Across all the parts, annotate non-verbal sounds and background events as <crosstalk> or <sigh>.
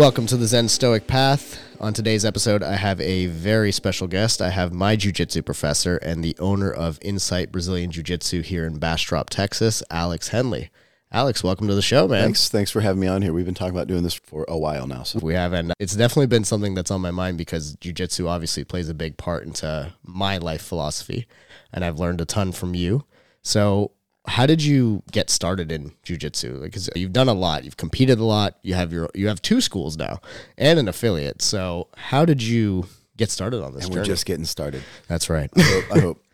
Welcome to the Zen Stoic Path. On today's episode, I have a very special guest. I have my jiu-jitsu professor and the owner of Insight Brazilian Jiu-Jitsu here in Bastrop, Texas, Alex Henley. Alex, welcome to the show, man. Thanks, thanks for having me on here. We've been talking about doing this for a while now. So We have, and it's definitely been something that's on my mind because jiu-jitsu obviously plays a big part into my life philosophy, and I've learned a ton from you. So, how did you get started in jiu-jitsu? Because you've done a lot, you've competed a lot, you have your you have two schools now and an affiliate. So, how did you get started on this and journey? we're just getting started. that's right. I hope. I, hope.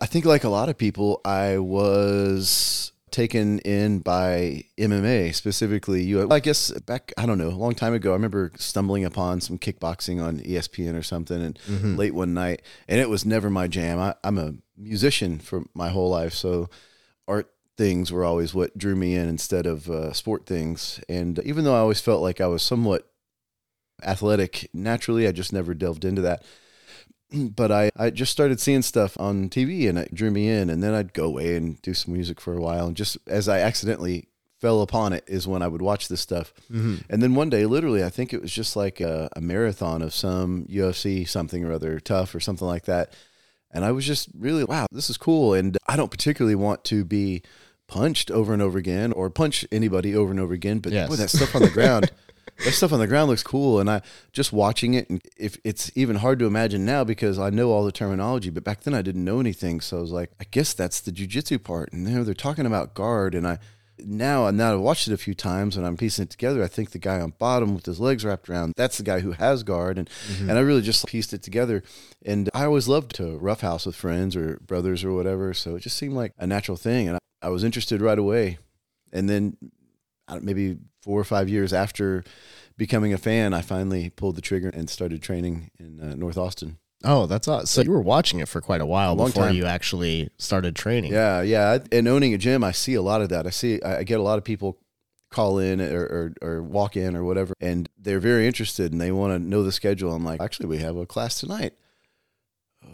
I think like a lot of people, I was taken in by MMA specifically. You, I guess back I don't know a long time ago. I remember stumbling upon some kickboxing on ESPN or something, and mm-hmm. late one night, and it was never my jam. I, I'm a musician for my whole life, so art things were always what drew me in instead of uh, sport things. And even though I always felt like I was somewhat athletic naturally, I just never delved into that. <clears throat> But I, I just started seeing stuff on TV and it drew me in. And then I'd go away and do some music for a while. And just as I accidentally fell upon it, is when I would watch this stuff. And then one day, literally, I think it was just like a, a marathon of some UFC something or other, tough or something like that. And I was just really, wow, this is cool. And I don't particularly want to be punched over and over again or punch anybody over and over again. But Yes. boy, that stuff on the ground, <laughs> that stuff on the ground looks cool. And I just watching it, and if it's even hard to imagine now because I know all the terminology, but back then I didn't know anything. So I was like, I guess that's the jujitsu part. And you know, they're talking about guard. And I, now, now I've watched it a few times and I'm piecing it together. I think the guy on bottom with his legs wrapped around, that's the guy who has guard. And, and I really just pieced it together. And I always loved to roughhouse with friends or brothers or whatever. So it just seemed like a natural thing. And I, I was interested right away. And then maybe four or five years after becoming a fan, I finally pulled the trigger and started training in uh, North Austin. Oh, that's awesome. So you were watching it for quite a while Long before time. you actually started training. Yeah, yeah. And owning a gym, I see a lot of that. I see, I get a lot of people call in or, or, or walk in or whatever, and they're very interested and they want to know the schedule. I'm like, actually, we have a class tonight.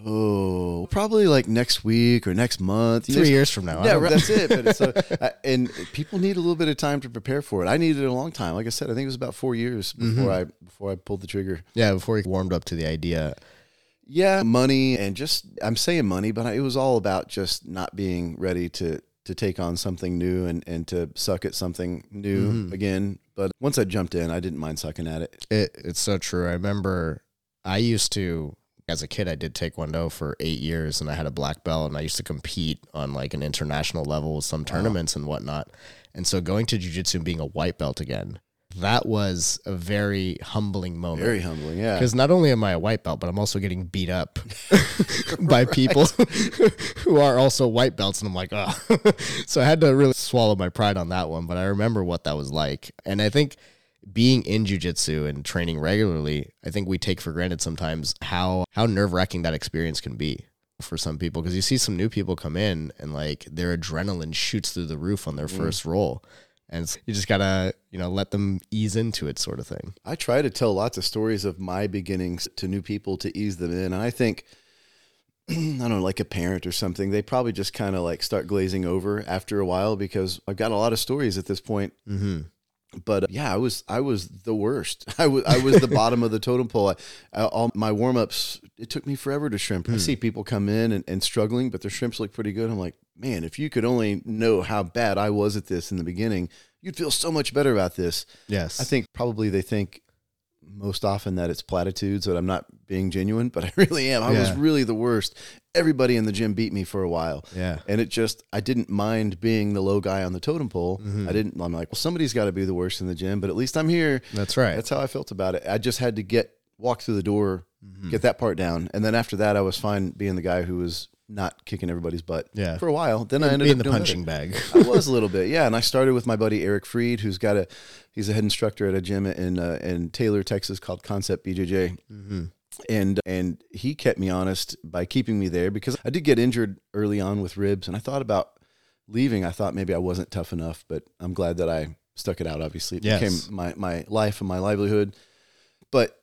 Oh, probably like next week or next month. Three years from now. Yeah, that's it. But it's a, <laughs> and people need a little bit of time to prepare for it. I needed a long time. Like I said, I think it was about four years mm-hmm. before I before I pulled the trigger. yeah, before you warmed up to the idea. Yeah, money and just I'm saying money, but it was all about just not being ready to to take on something new and and to suck at something new mm-hmm. again. But once I jumped in, I didn't mind sucking at it. It, it's so true. I remember I used to, as a kid, I did Taekwondo for eight years and I had a black belt and I used to compete on like an international level with some tournaments and whatnot. And so going to jujitsu and being a white belt again, that was a very humbling moment. Very humbling. Yeah. Because not only am I a white belt, but I'm also getting beat up <laughs> by people <laughs> who are also white belts. And I'm like, oh. <laughs> so I had to really swallow my pride on that one. But I remember what that was like. And I think being in jujitsu and training regularly, I think we take for granted sometimes how, how nerve wracking that experience can be for some people. Because you see some new people come in and like their adrenaline shoots through the roof on their mm. first roll. And you just gotta, you know, let them ease into it, sort of thing. I try to tell lots of stories of my beginnings to new people to ease them in. And I think, <clears throat> I don't know, like a parent or something, they probably just kind of like start glazing over after a while because I've got a lot of stories at this point. Mm-hmm. But uh, yeah, I was I was the worst. <laughs> I was I was the bottom of the totem pole. I, I, all my warm ups, it took me forever to shrimp. I see people come in and, and struggling, but their shrimps look pretty good. I'm like, man, if you could only know how bad I was at this in the beginning, you'd feel so much better about this. Yes. I think probably they think most often that it's platitudes that I'm not being genuine, but <laughs> I really am. I was really the worst. Everybody in the gym beat me for a while. Yeah. And it just, I didn't mind being the low guy on the totem pole. Mm-hmm. I didn't, I'm like, well, somebody's got to be the worst in the gym, but at least I'm here. That's right. That's how I felt about it. I just had to get, walk through the door, Mm-hmm. get that part down. And then after that, I was fine being the guy who was not kicking everybody's butt Yeah. for a while. Then I ended up Being up the better. punching bag. I was a <laughs> little bit, yeah. And I started with my buddy Eric Freed, who's got a, he's a head instructor at a gym in uh, in Taylor, Texas, called Concept BJJ, and and he kept me honest by keeping me there because I did get injured early on with ribs, and I thought about leaving. I thought maybe I wasn't tough enough, but I'm glad that I stuck it out. Obviously, it Yes. became my my life and my livelihood, but.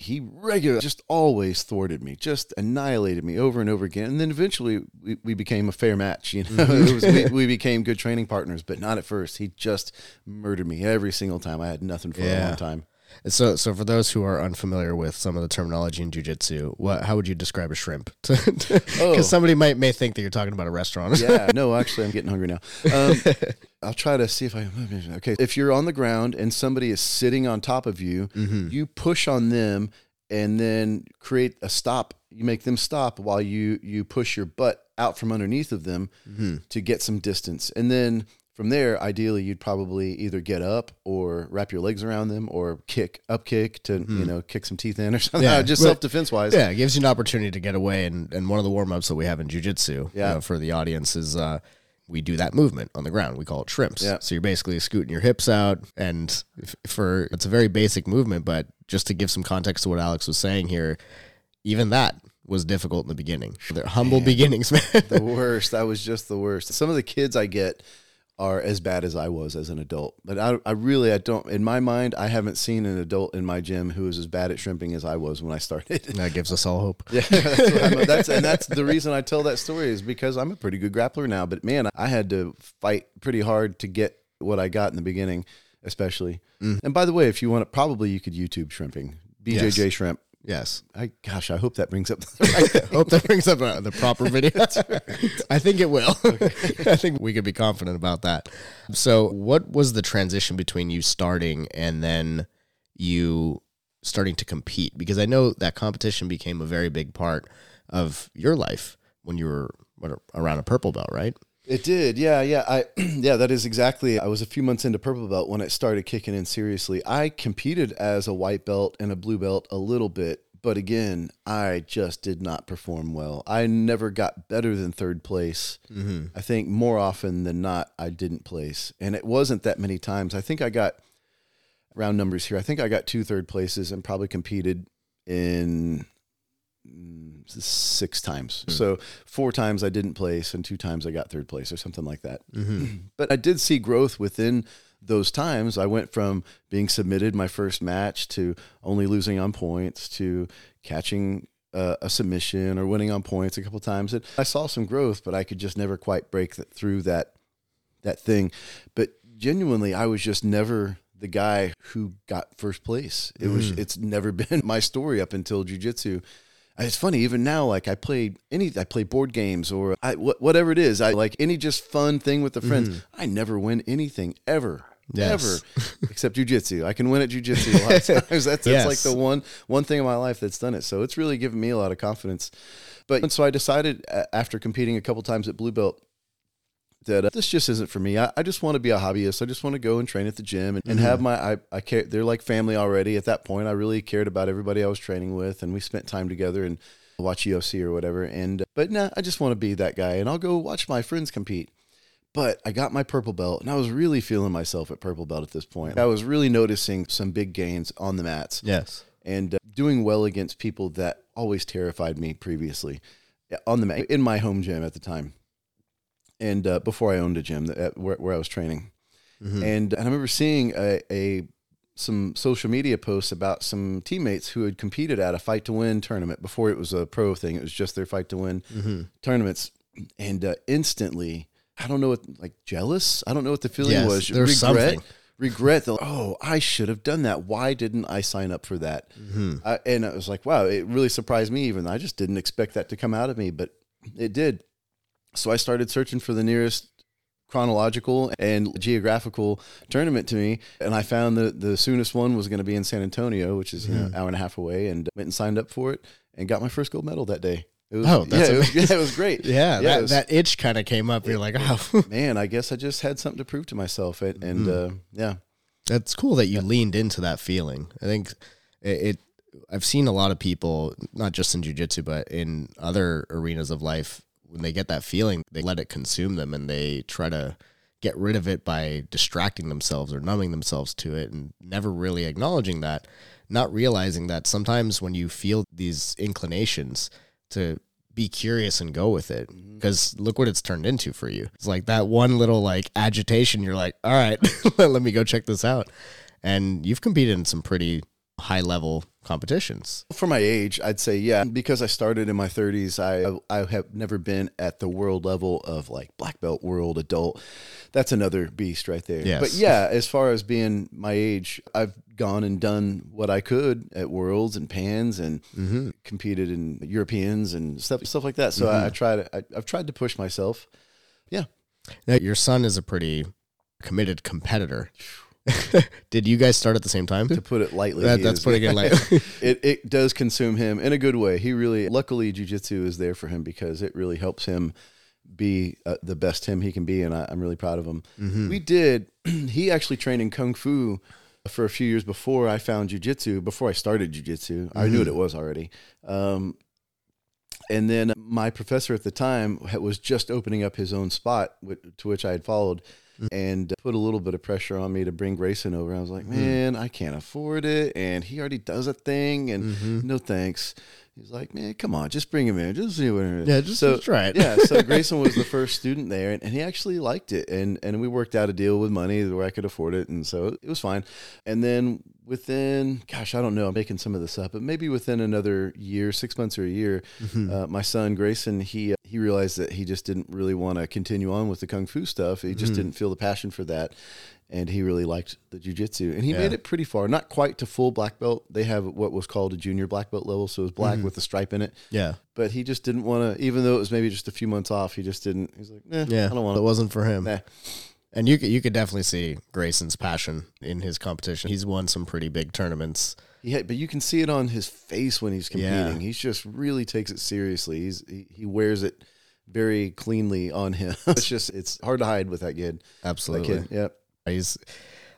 He regularly just always thwarted me, just annihilated me over and over again. And then eventually we, we became a fair match. You know, mm-hmm. <laughs> it was, we, <laughs> we became good training partners, but not at first. He just murdered me every single time. I had nothing for a long time. So, so for those who are unfamiliar with some of the terminology in jujitsu, what how would you describe a shrimp? <laughs> Because Oh. somebody might may think that you're talking about a restaurant. yeah, <laughs> no, actually, I'm getting hungry now. Um, <laughs> I'll try to see if I. Okay, if you're on the ground and somebody is sitting on top of you, Mm-hmm. you push on them and then create a stop. You make them stop while you you push your butt out from underneath of them Mm-hmm. to get some distance, and then. From there, ideally, you'd probably either get up or wrap your legs around them or kick, up kick to, you know, kick some teeth in or <laughs> something. Yeah, just but- self defense wise. Yeah, it gives you an opportunity to get away. And, and one of the warm ups that we have in jujitsu Yeah. you know, for the audience is uh, we do that movement on the ground. We call it shrimps. Yeah. So you're basically scooting your hips out. And for it's a very basic movement, but just to give some context to what Alex was saying here, even that was difficult in the beginning. They're humble beginnings, <laughs> man. the worst. That was just the worst. Some of the kids I get are as bad as I was as an adult. But I, I really, I don't, in my mind, I haven't seen an adult in my gym who is as bad at shrimping as I was when I started. <laughs> that gives us all hope. Yeah, that's, that's and that's the reason I tell that story is because I'm a pretty good grappler now. But man, I had to fight pretty hard to get what I got in the beginning, especially. Mm. And by the way, if you want it, probably you could YouTube shrimping, BJJ shrimp. Yes. I gosh, I hope that brings up <laughs> thing. Hope that brings up uh, the proper video. <laughs> I think it will. <laughs> I think we could be confident about that. So, what was the transition between you starting and then you starting to compete? Because I know that competition became a very big part of your life when you were around a purple belt, right? It did, yeah, yeah. I <clears throat> yeah, that is exactly. I was a few months into purple belt when it started kicking in seriously. I competed as a white belt and a blue belt a little bit, but again, I just did not perform well. I never got better than third place. Mm-hmm. I think more often than not, I didn't place, and it wasn't that many times. I think I got round numbers here. I think I got two third places and probably competed in six times. So four times I didn't place, and two times I got third place, or something like that. Mm-hmm. <clears throat> But I did see growth within those times. I went from being submitted my first match to only losing on points to catching uh, a submission or winning on points a couple times. And I saw some growth, but I could just never quite break th- through that that thing. But genuinely, I was just never the guy who got first place. It was. It's never <laughs> been my story up until jujitsu. It's funny, even now, like I play any, I play board games or I, wh- whatever it is. I like any just fun thing with the friends. Mm-hmm. I never win anything ever, Yes. ever, <laughs> except jujitsu. I can win at jujitsu a lot of <laughs> times. That's, that's like the one one thing in my life that's done it. So it's really given me a lot of confidence. But so I decided after competing a couple times at blue belt that uh, this just isn't for me. I, I just want to be a hobbyist. I just want to go and train at the gym and, and have my I, I care they're like family already at that point. I really cared about everybody I was training with and we spent time together and watch UFC or whatever. And but nah, I just want to be that guy and I'll go watch my friends compete. But I got my purple belt and I was really feeling myself at purple belt at this point. I was really noticing some big gains on the mats Yes. and uh, doing well against people that always terrified me previously on the mat in my home gym at the time and uh, before I owned a gym that, at, where, where I was training Mhm. and, and I remember seeing a, a some social media posts about some teammates who had competed at a fight to win tournament before it was a pro thing it was just their fight to win Mhm. tournaments and uh, instantly I don't know what like jealous I don't know what the feeling Yes, was there's regret something. regret the oh I should have done that why didn't I sign up for that Mhm. I, and I was like, wow, it really surprised me. Even I just didn't expect that to come out of me, but it did. So I started searching for the nearest chronological and geographical tournament to me, and I found that the soonest one was going to be in San Antonio, which is you know, an hour and a half away, and went and signed up for it and got my first gold medal that day. It was, Oh, that's yeah, it was, <laughs> yeah, it was great. Yeah, Yeah, that, was- that itch kind of came up. You're like, oh, <laughs> Man, I guess I just had something to prove to myself, and, and Mm-hmm. uh, yeah, That's cool that you leaned into that feeling. I think it, it. I've seen a lot of people, not just in jujitsu, but in other arenas of life, when they get that feeling, they let it consume them, and they try to get rid of it by distracting themselves or numbing themselves to it, and never really acknowledging that, not realizing that sometimes when you feel these inclinations to be curious and go with it mm-hmm. because look what it's turned into for you. It's like that one little like agitation you're like all right <laughs> let me go check this out. And you've competed in some pretty high level competitions For my age, I'd say yeah. Because I started in my 30s, I I have never been at the world level of like black belt world adult. That's another beast right there. Yes. But yeah, as far as being my age, I've gone and done what I could at Worlds and Pans and mm-hmm. competed in Europeans and stuff stuff like that. So I, I mm-hmm. try to I, I've tried to push myself. Yeah, Now, your son is a pretty committed competitor. <laughs> Did you guys start at the same time? to put it lightly. That, that's is- putting it like <laughs> <laughs> it it does consume him in a good way. He really, luckily, jujitsu is there for him because it really helps him be uh, the best him he can be, and I, I'm really proud of him. We did. <clears throat> he actually trained in kung fu for a few years before I found jujitsu. Before I started jujitsu, I knew what it was already. Um, and then my professor at the time was just opening up his own spot, to which I had followed, and put a little bit of pressure on me to bring Grayson over. I was like, hmm. man, I can't afford it, and he already does a thing, and mm-hmm. no thanks. He's like, man, come on, just bring him in, just see what. it is." Yeah, just- just try it. yeah, so <laughs> Grayson was the first student there, and, and he actually liked it, and and we worked out a deal with money where I could afford it, and so it was fine. And then within, gosh, I don't know, I'm making some of this up, but maybe within another year, six months or a year, uh, my son Grayson, he uh, he realized that he just didn't really want to continue on with the kung fu stuff. He just didn't feel the passion for that. And he really liked the jujitsu, and he made it pretty far. Not quite to full black belt. They have what was called a junior black belt level, so it was black with a stripe in it yeah, but he just didn't want to. Even though it was maybe just a few months off, he just didn't. He's like, eh, yeah. I don't want It wasn't for him. Nah. And you could you could definitely see Grayson's passion in his competition. He's won some pretty big tournaments. He had, but you can see it on his face when he's competing. Yeah. He's just really takes it seriously. He's he, he wears it very cleanly on him. <laughs> it's just it's hard to hide with that kid. That Absolutely. kid. Yep. He's.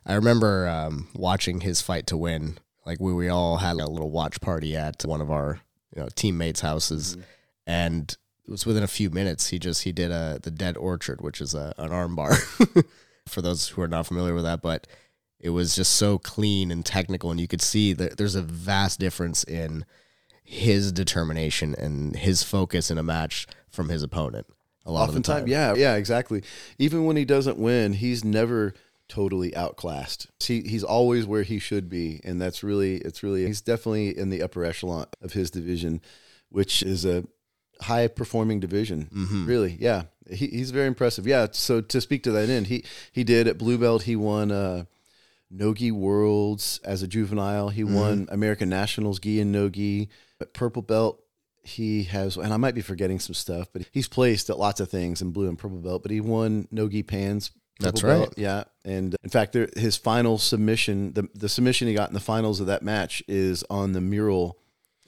I remember um, watching his fight to win. Like we, we all had a little watch party at one of our you know teammates' houses, and it was within a few minutes. He just he did a the dead orchard, which is a, an armbar. <laughs> For those who are not familiar with that, but it was just so clean and technical, and you could see that there's a vast difference in his determination and his focus in a match from his opponent. A lot of the time, yeah, yeah, exactly. Even when he doesn't win, he's never totally outclassed. He he's always where he should be, and that's really it's really he's definitely in the upper echelon of his division, which is a high performing division. Mm-hmm. Really, yeah, he, he's very impressive. Yeah. So to speak to that end, he he did at blue belt. He won. uh Nogi Worlds as a juvenile. He won American Nationals gi and nogi. At purple belt, he has, and I might be forgetting some stuff, but he's placed at lots of things in blue and purple belt. But he won nogi pans. That's right. belt, Yeah, and in fact, there, his final submission, the the submission he got in the finals of that match, is on the mural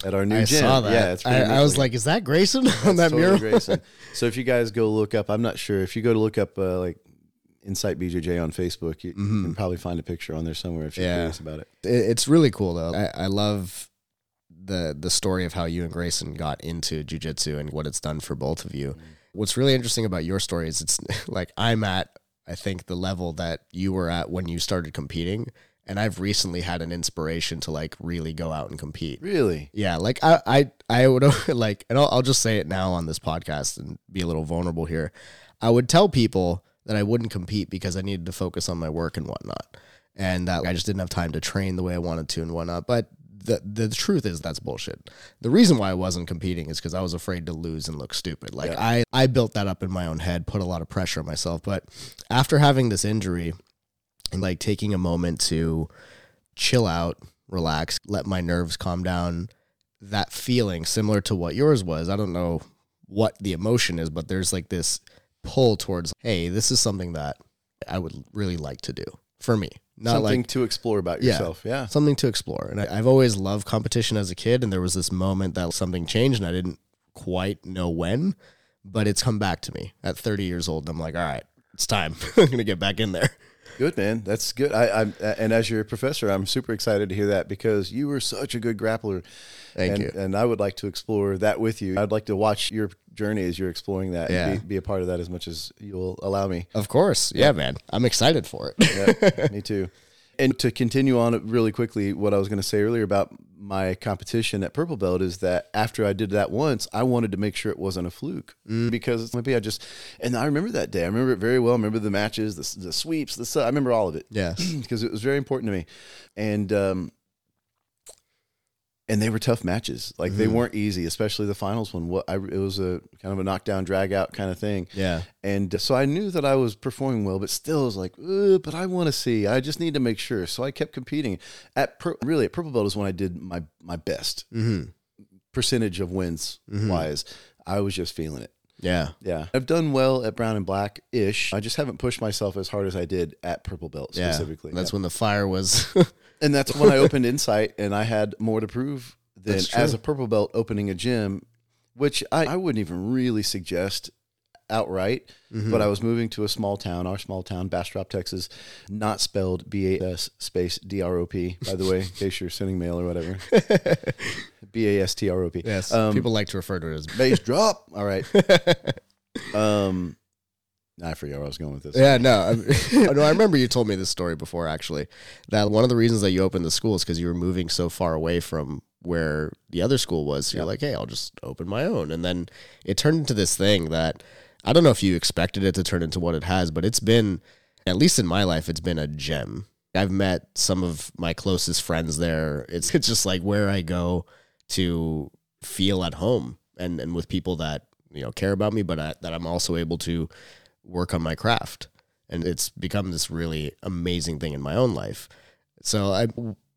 at our new I gym. saw that. Yeah, it's I, I was like, "Is that Grayson <laughs> on that Totally mural?" Grayson. <laughs> so if you guys go look up, I'm not sure if you go to look up uh, like Insight BJJ on Facebook, you, you can probably find a picture on there somewhere if you're Mm-hmm. Yeah. curious about it. It- it's really cool though. I, I love the the story of how you and Grayson got into jujitsu and what it's done for both of you. What's really interesting about your story is it's <laughs> like I'm at I think the level that you were at when you started competing, and I've recently had an inspiration to like really go out and compete. Really? Yeah, like I, I, I would <laughs> like, and I'll, I'll just say it now on this podcast and be a little vulnerable here. I would tell people that I wouldn't compete because I needed to focus on my work and whatnot, and that I just didn't have time to train the way I wanted to and whatnot. But the the truth is that's bullshit. The reason why I wasn't competing is because I was afraid to lose and look stupid. Like I, I built that up in my own head, put a lot of pressure on myself. But after having this injury and like taking a moment to chill out, relax, let my nerves calm down. That feeling similar to what yours was. I don't know what the emotion is, but there's like this pull towards, hey, this is something that I would really like to do for me. Not Something like to explore about Yeah. yourself. Yeah. something to explore. And I, I've always loved competition as a kid. And there was this moment that something changed and I didn't quite know when, but it's come back to me at 30 years old. And I'm like, all right, it's time. <laughs> I'm going to get back in there. Good man, that's good. I, I'm and as your professor, I'm super excited to hear that because you were such a good grappler. Thank and, you. And I would like to explore that with you. I'd like to watch your journey as you're exploring that. Yeah. And be, be a part of that as much as you'll allow me. Of course. Yeah, man. I'm excited for it. Yeah, me <laughs> too. And to continue on really quickly, what I was going to say earlier about my competition at Purple Belt is that after I did that once, I wanted to make sure it wasn't a fluke because maybe I just, and I remember that day. I remember it very well. I remember the matches, the, the sweeps, the, I remember all of it. yes. <clears throat> because it was very important to me. And um, and they were tough matches. Like they mm-hmm. weren't easy, especially the finals one. What I, it was a kind of a knockdown, drag out kind of thing. Yeah. And uh, so I knew that I was performing well, but still, I was like, but I want to see. I just need to make sure. So I kept competing. At pur- really at purple belt is when I did my my best mm-hmm. percentage of wins mm-hmm. wise. I was just feeling it. Yeah. Yeah, I've done well at brown and black ish. I just haven't pushed myself as hard as I did at purple belt Yeah. specifically. That's when the fire was. <laughs> and that's when I opened Insight, and I had more to prove than as a purple belt opening a gym, which I, I wouldn't even really suggest outright. Mm-hmm. But I was moving to a small town, our small town, Bastrop, Texas, not spelled B A S space D R O P. By the way, in case you're sending mail or whatever, <laughs> B A S T R O P. yes. Um, people like to refer to it as. Base drop. All right. <laughs> Um, I forget where I was going with this. Yeah, no, I, <laughs> <laughs> oh, no. I remember you told me this story before. Actually, that one of the reasons that you opened the school is because you were moving so far away from where the other school was. So You're like, hey, I'll just open my own, and then it turned into this thing that I don't know if you expected it to turn into what it has, but it's been, at least in my life, it's been a gem. I've met some of my closest friends there. It's it's just like where I go to feel at home and and with people that you know care about me, but I, that I'm also able to work on my craft, and it's become this really amazing thing in my own life. So, I,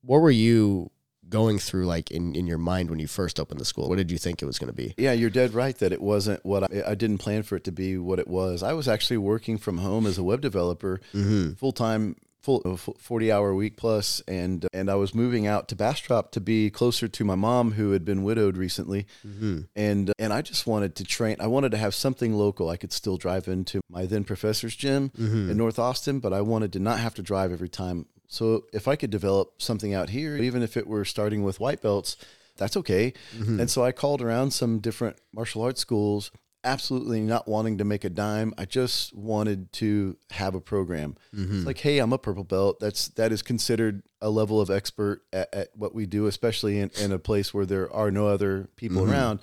what were you going through like in in your mind when you first opened the school? What did you think it was going to be? Yeah, you're dead right that it wasn't what I, I didn't plan for it to be what it was. I was actually working from home as a web developer, mm-hmm. full time, full uh, forty hour week plus, and and I was moving out to Bastrop to be closer to my mom who had been widowed recently, mm-hmm. and and I just wanted to train. I wanted to have something local. I could still drive into my then professor's gym mm-hmm. in North Austin, but I wanted to not have to drive every time. So if I could develop something out here, even if it were starting with white belts, that's okay. Mm-hmm. And so I called around some different martial arts schools, absolutely not wanting to make a dime. I just wanted to have a program. It's mm-hmm. like, hey, I'm a purple belt. That's that is considered a level of expert at, at what we do, especially in, in a place where there are no other people mm-hmm. around.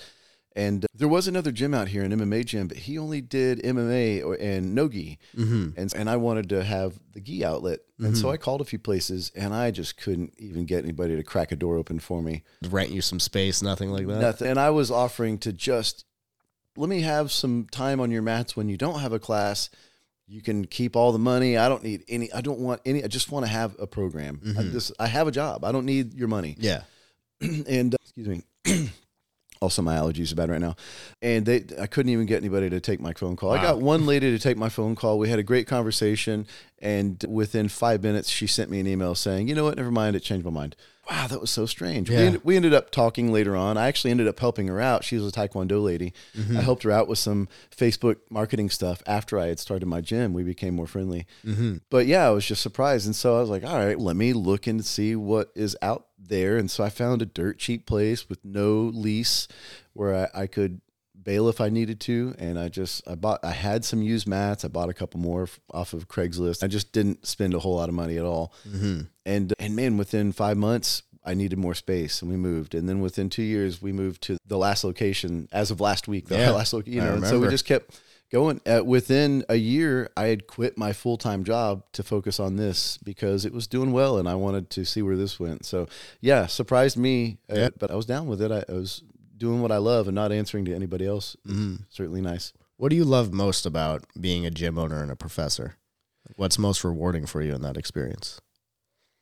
And uh, there was another gym out here, an MMA gym, but he only did MMA or, and no gi. Mm-hmm. And, and I wanted to have the gi outlet. And so I called a few places and I just couldn't even get anybody to crack a door open for me. Rent you some space, nothing like that. Nothing. And I was offering to just let me have some time on your mats when you don't have a class. You can keep all the money. I don't need any. I don't want any. I just want to have a program. I just I have a job. I don't need your money. Yeah. <clears throat> and uh, excuse me. <clears throat> also, my allergies are bad right now, and they I couldn't even get anybody to take my phone call. I got one lady to take my phone call. We had a great conversation, and within five minutes, she sent me an email saying, "You know what? Never mind. It changed my mind." Wow, that was so strange. We, Yeah. ended, we ended up talking later on. I actually ended up helping her out. She was a Taekwondo lady. Mm-hmm. I helped her out with some Facebook marketing stuff after I had started my gym. We became more friendly. Mm-hmm. But yeah, I was just surprised. And so I was like, all right, let me look and see what is out there. And so I found a dirt cheap place with no lease where I, I could bail if I needed to. And I just, I bought, I had some used mats. I bought a couple more off of Craigslist. I just didn't spend a whole lot of money at all. Mm-hmm. And, and man, within five months, I needed more space and we moved. And then within two years, we moved to the last location as of last week, the Yeah, <laughs> last location, you know, and so we just kept going. Uh, within a year, I had quit my full time job to focus on this because it was doing well, and I wanted to see where this went. So, yeah, surprised me, uh, but I was down with it. I, I was doing what I love and not answering to anybody else. Mm-hmm. Certainly nice. What do you love most about being a gym owner and a professor? What's most rewarding for you in that experience?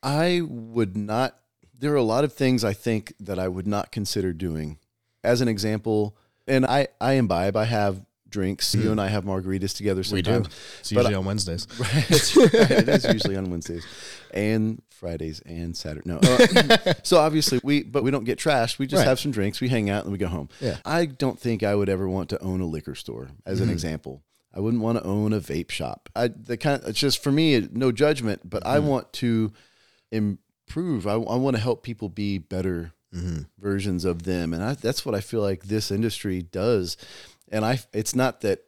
I would not. There are a lot of things I think that I would not consider doing. As an example, and I I imbibe. I have drinks. You hmm. and I have margaritas together We sometimes. do. It's But usually on Wednesdays. <laughs> Right. it is usually on Wednesdays and Fridays and Saturday. No. Uh, <laughs> so obviously we, but we don't get trashed. We just Right. have some drinks. We hang out and we go home. Yeah. I don't think I would ever want to own a liquor store as an mm-hmm. example. I wouldn't want to own a vape shop. I, the kind it's just for me, no judgment, but I mm-hmm. want to improve. I, I want to help people be better mm-hmm. versions of them. And I, that's what I feel like this industry does. And I, it's not that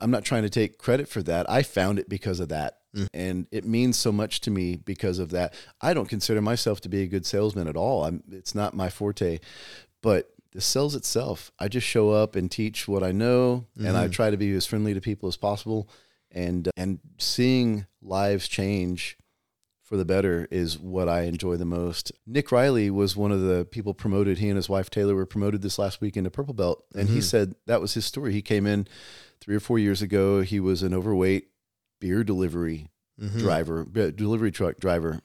I'm not trying to take credit for that. I found it because of that. Mm. And it means so much to me because of that. I don't consider myself to be a good salesman at all. I'm, it's not my forte. But the sales itself, I just show up and teach what I know, and I mm. try to be as friendly to people as possible. And and seeing lives change for the better is what I enjoy the most. Nick Riley was one of the people promoted. He and his wife Taylor were promoted this last week into purple belt, and he said that was his story. He came in three or four years ago. He was an overweight beer delivery Mm-hmm. driver, delivery truck driver.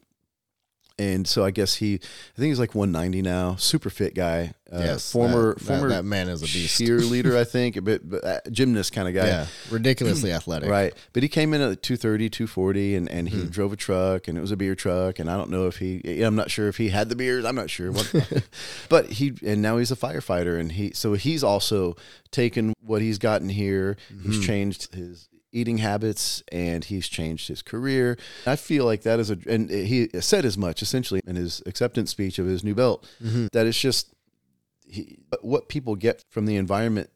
And so I guess he, I think he's like 190 now, super fit guy. Uh, yes, former that, that- former that, man is a beast. cheerleader, I think, but, but uh, gymnast kind of guy. yeah, ridiculously athletic. Right. But he came in at 230, 240, and, and he Hmm. drove a truck, and it was a beer truck. And I don't know if he, I'm not sure if he had the beers. I'm not sure. What, <laughs> but he, and now he's a firefighter. And he, so he's also taken what he's gotten here, Mm-hmm. he's changed his eating habits, and he's changed his career. I feel like that is a, and he said as much essentially in his acceptance speech of his new belt, Mm-hmm. that it's just he, what people get from the environment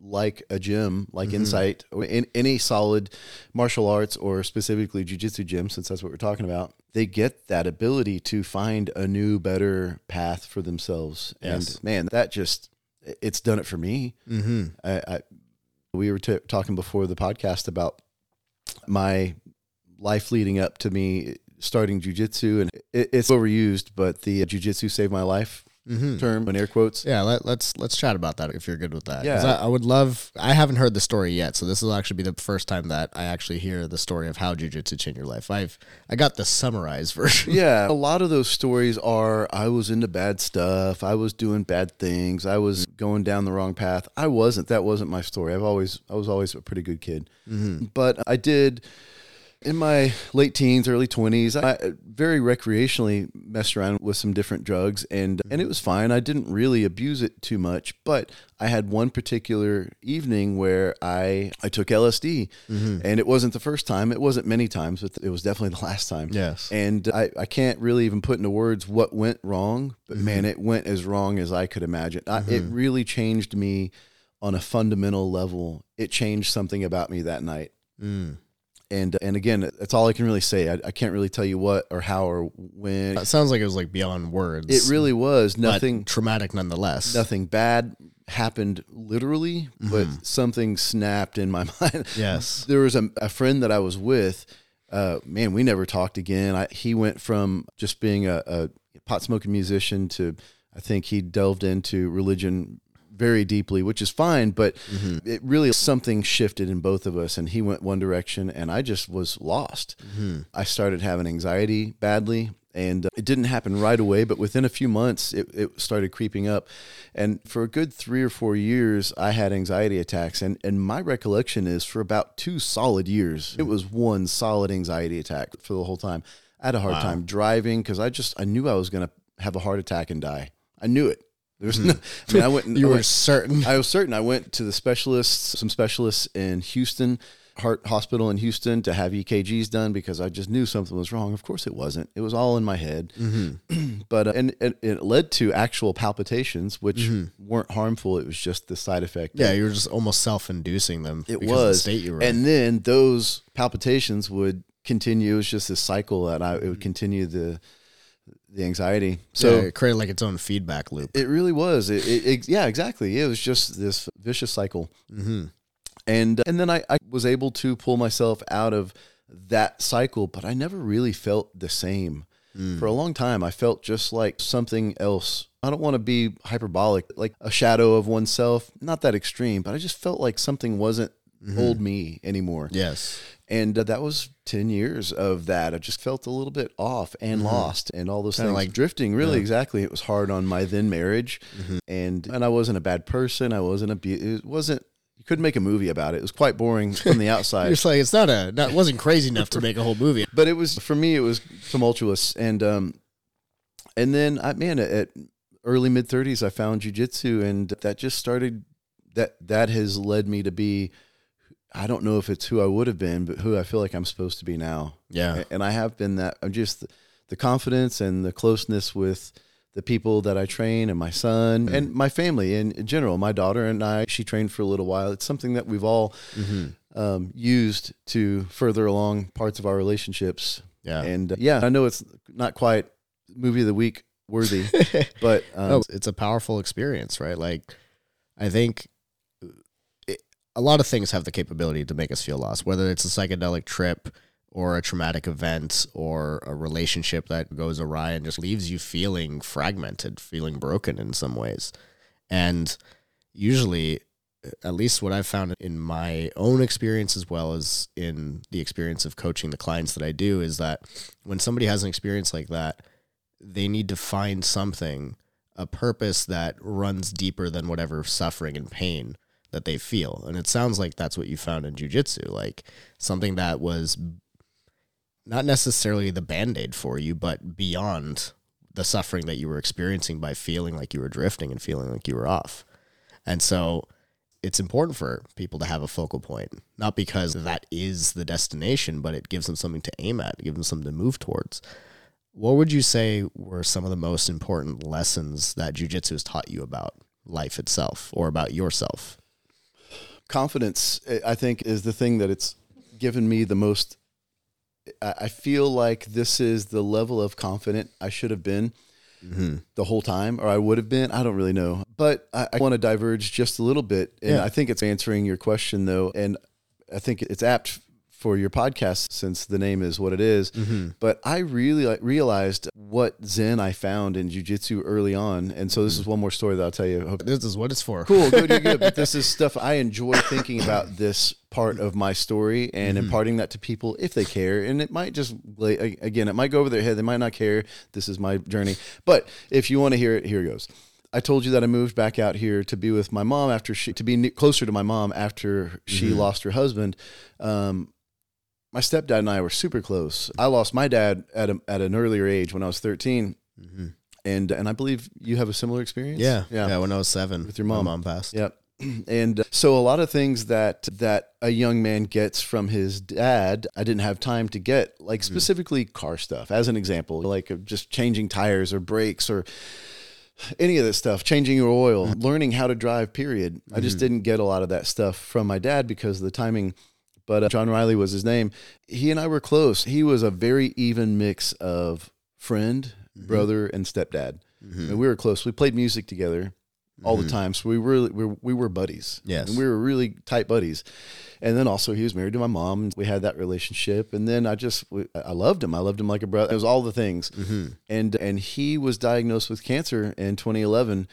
like a gym, like Mm-hmm. Insight, or in any solid martial arts or specifically jujitsu gym, since that's what we're talking about, they get that ability to find a new, better path for themselves. Yes. And man, that just, it's done it for me. Mm-hmm. I, I we were t- talking before the podcast about my life leading up to me starting jujitsu, and it, it's overused, but the jujitsu saved my life Mm-hmm. term in air quotes. Yeah, let, let's let's chat about that if you're good with that. Yeah. I, I would love. I haven't heard the story yet, so this will actually be the first time that I actually hear the story of how jujitsu changed your life. I've I got the summarized <laughs> version. Yeah, a lot of those stories are I was into bad stuff. I was doing bad things. I was going down the wrong path. I wasn't. That wasn't my story. I've always I was always a pretty good kid. But I did in my late teens, early 20s, I very recreationally messed around with some different drugs and and it was fine. I didn't really abuse it too much, but I had one particular evening where I I took LSD mm-hmm. and it wasn't the first time, it wasn't many times, but it was definitely <laughs> the last time. Yes. And I, I can't really even put into words what went wrong, but man, mm-hmm. it went as wrong as I could imagine. I, it mm-hmm. really changed me on a fundamental level. It changed something about me that night. Mm. And and again, that's all I can really say. I, I can't really tell you what or how or when. It sounds like it was like beyond words. It really was nothing. traumatic nonetheless. Nothing bad happened literally, but something snapped in my <laughs> mind. Yes. there was a, a friend that I was with. Uh, man, we never talked again. I, he went from just being a, a pot smoking musician to I think he delved into religion very deeply, which is fine. But it really something shifted in both of us, and he went one direction, and I just was lost. I started having anxiety badly. And uh, it didn't happen right away, but within a few months, it, it started creeping up. And for a good three or four years, I had anxiety attacks. And, and my recollection is for about two solid years, it was one solid anxiety attack for the whole time. I had a hard time driving because I just, I knew I was going to have a heart attack and die. I knew it. There's hmm. no, I mean, I went, You I were certain. I was certain. I went to the specialists, some specialists in Houston, Heart Hospital in Houston, to have EKGs done because I just knew something was wrong. Of course, it wasn't. It was all in my head. Mm-hmm. <clears throat> but uh, and, and it led to actual palpitations, which mm-hmm. weren't harmful. It was just the side effect. yeah, you were just almost self-inducing them. it of the was. state you were in. and then those palpitations would continue. It was just this cycle that I it would mm-hmm. continue the the anxiety. So So it created like its own feedback loop. it really was. It, it, it- yeah, exactly. It was just this vicious cycle. Mm-hmm. And and then I, I was able to pull myself out of that cycle, but I never really felt the same. Mm. For a long time, I felt just like something else. I don't want to be hyperbolic, like a shadow of oneself. Not that extreme, but I just felt like something wasn't Mm-hmm. old me anymore. Yes. And uh, that was 10 years of that. I just felt a little bit off and lost and all those Mm-hmm. Kinda things. like- drifting, really, exactly. It was hard on my then marriage. Mm-hmm. And and I wasn't a bad person. I wasn't a, it wasn't, you couldn't make a movie about it. It was quite boring <laughs> from the outside. just like it's not a that wasn't crazy enough to make a whole movie. but it was, for me, it was tumultuous. And, um, and then I, man, at early mid 30s, I found jujitsu and that just started, that, that has led me to be, I don't know if it's who I would have been, but who I feel like I'm supposed to be now. Yeah. and I have been that. I'm just the, confidence and the closeness with the people that I train and my son and my family in, general. My daughter and I, she trained for a little while. It's something that we've all um, used to further along parts of our relationships. Yeah. And uh, yeah, I know it's not quite movie of the week worthy, <laughs> but um, no, it's a powerful experience, right? Like, I think a lot of things have the capability to make us feel lost, whether it's a psychedelic trip or a traumatic event or a relationship that goes awry and just leaves you feeling fragmented, feeling broken in some ways. And usually, at least what I've found in my own experience as well as in the experience of coaching the clients that I do is that when somebody has an experience like that, they need to find something, a purpose that runs deeper than whatever suffering and pain that they feel. And it sounds like that's what you found in jujitsu, like something that was not necessarily the band aid for you, but beyond the suffering that you were experiencing by feeling like you were drifting and feeling like you were off. And so it's important for people to have a focal point, not because that is the destination, but it gives them something to aim at, gives them something to move towards. What would you say were some of the most important lessons that jujitsu has taught you about life itself or about yourself? Confidence, I think, is the thing that it's given me the most. I feel like this is the level of confident I should have been mm-hmm. the whole time, or I would have been. I don't really know. But I, I want to diverge just a little bit. And yeah. I think it's answering your question, though. And I think it's apt for your podcast since the name is what it is. Mm-hmm. But I really realized what Zen I found in jujitsu early on. And so this mm-hmm. is one more story that I'll tell you. This is what it's for. Cool, good, good, good. <laughs> But this is stuff I enjoy thinking about this part of my story and mm-hmm. imparting that to people if they care. And it might just, again, it might go over their head. They might not care. This is my journey. But if you want to hear it, here it goes. I told you that I moved back out here to be with my mom after she, to be closer to my mom after she mm-hmm. lost her husband. Um, my stepdad and I were super close. I lost my dad at a, at an earlier age when I was 13. Mm-hmm. And, and I believe you have a similar experience. Yeah. Yeah. Yeah. When I was seven with your mom, my mom passed. Yep. <clears throat> And so a lot of things that, that a young man gets from his dad, I didn't have time to get like mm-hmm. specifically car stuff as an example, like just changing tires or brakes or, any of this stuff, changing your oil, mm-hmm. learning how to drive, period. I just mm-hmm. didn't get a lot of that stuff from my dad because the timing but uh, John Riley was his name. He and I were close. He was a very even mix of friend, mm-hmm. brother, and stepdad. Mm-hmm. And we were close. We played music together all mm-hmm. the time. So we were, we were, we were buddies. Yes. And we were really tight buddies. And then also he was married to my mom and we had that relationship. And then I just, I loved him. I loved him like a brother. It was all the things. Mm-hmm. And, and he was diagnosed with cancer in 2011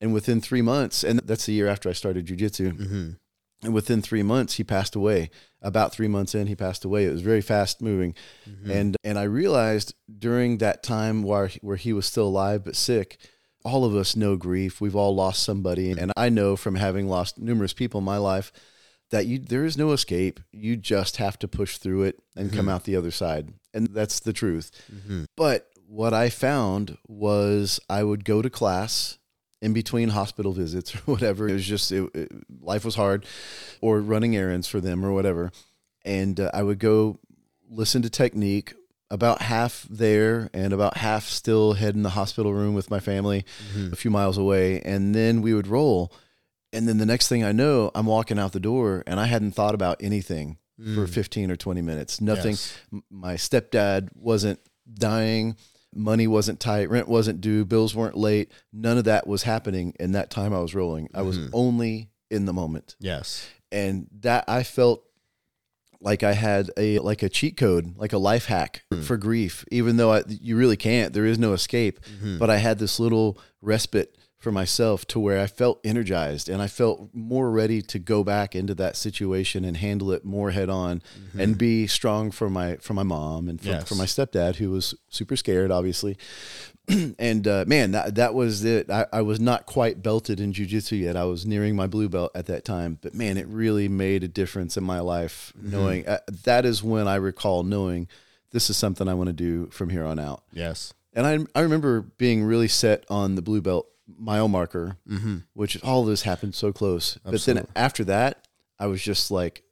and within three months, and that's the year after I started jujitsu. Mm-hmm. And within three months, he passed away. About three months in, he passed away. It was very fast moving, mm-hmm. and and I realized during that time where where he was still alive but sick, all of us know grief. We've all lost somebody, and I know from having lost numerous people in my life that you there is no escape. You just have to push through it and mm-hmm. come out the other side, and that's the truth. Mm-hmm. But what I found was I would go to class in between hospital visits <laughs> or whatever. It was just it, it, life was hard, or running errands for them or whatever. And uh, I would go listen to technique. About half there, and about half still head in the hospital room with my family, mm-hmm. a few miles away. And then we would roll. And then the next thing I know, I'm walking out the door, and I hadn't thought about anything mm. for 15 or 20 minutes. Nothing. Yes. My stepdad wasn't dying money wasn't tight, rent wasn't due, bills weren't late. None of that was happening in that time I was rolling. I was mm-hmm. only in the moment. Yes. And that I felt like I had a like a cheat code, like a life hack mm-hmm. for grief, even though I, you really can't. There is no escape. Mm-hmm. But I had this little respite for myself to where I felt energized and I felt more ready to go back into that situation and handle it more head on mm-hmm. and be strong for my for my mom and for, yes. for my stepdad who was super scared obviously <clears throat> and uh, man that that was it I, I was not quite belted in jiu-jitsu yet I was nearing my blue belt at that time but man it really made a difference in my life mm-hmm. knowing uh, that is when I recall knowing this is something I want to do from here on out yes and I, I remember being really set on the blue belt mile marker, mm-hmm. which all this happened so close. Absolutely. But then after that, I was just like,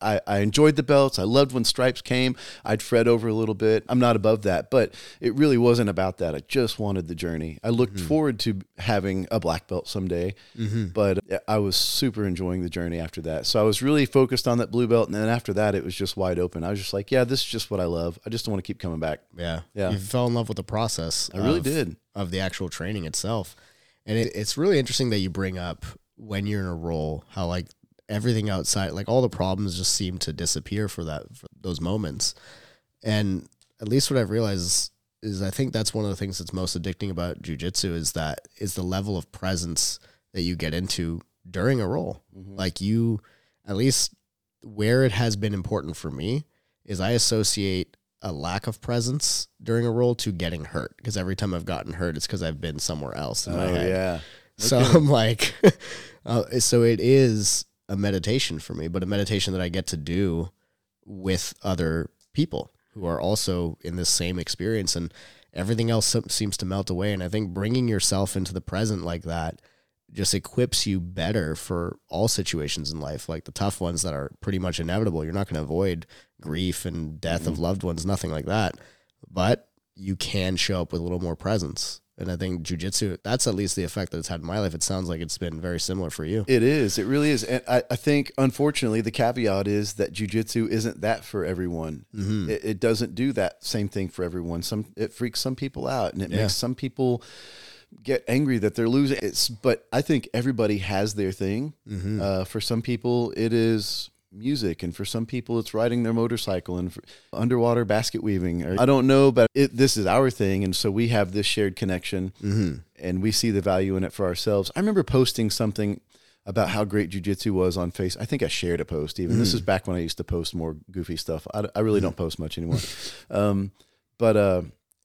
I, I enjoyed the belts. I loved when stripes came. I'd fret over a little bit. I'm not above that, but it really wasn't about that. I just wanted the journey. I looked mm-hmm. forward to having a black belt someday, mm-hmm. but I was super enjoying the journey after that. So I was really focused on that blue belt, and then after that, it was just wide open. I was just like, yeah, this is just what I love. I just want to keep coming back. Yeah, yeah. You fell in love with the process. I really did of the actual training itself, and it, it's really interesting that you bring up when you're in a roll how like everything outside, like all the problems just seem to disappear for that. For those moments. And at least what I've realized is, is I think that's one of the things that's most addicting about jujitsu is that is the level of presence that you get into during a roll. Mm-hmm. Like you, at least where it has been important for me is I associate a lack of presence during a roll to getting hurt because every time I've gotten hurt, it's because I've been somewhere else in my Oh head. yeah. So I'm like, <laughs> uh, so it is a meditation for me, but a meditation that I get to do with other people who are also in this same experience, and everything else seems to melt away. And I think bringing yourself into the present like that just equips you better for all situations in life, like the tough ones that are pretty much inevitable. You're not going to avoid grief and death of loved ones, nothing like that, but you can show up with a little more presence. And I think jujitsu, that's at least the effect that it's had in my life. It sounds like it's been very similar for you. It is. It really is. And I, I think, unfortunately, the caveat is that jujitsu isn't that for everyone. Mm-hmm. It, it doesn't do that same thing for everyone. Some it freaks some people out, and it Yeah. makes some people get angry that they're losing. It's but I think everybody has their thing. Mm-hmm. Uh, for some people, it is music, and for some people, it's riding their motorcycle and underwater basket weaving. Or, I don't know, but it, this is our thing, and so we have this shared connection, Mm-hmm. and we see the value in it for ourselves. I remember posting something about how great jujitsu was on face. I think I shared a post even. This is back when I used to post more goofy stuff. I, I really don't post much anymore. um, but uh,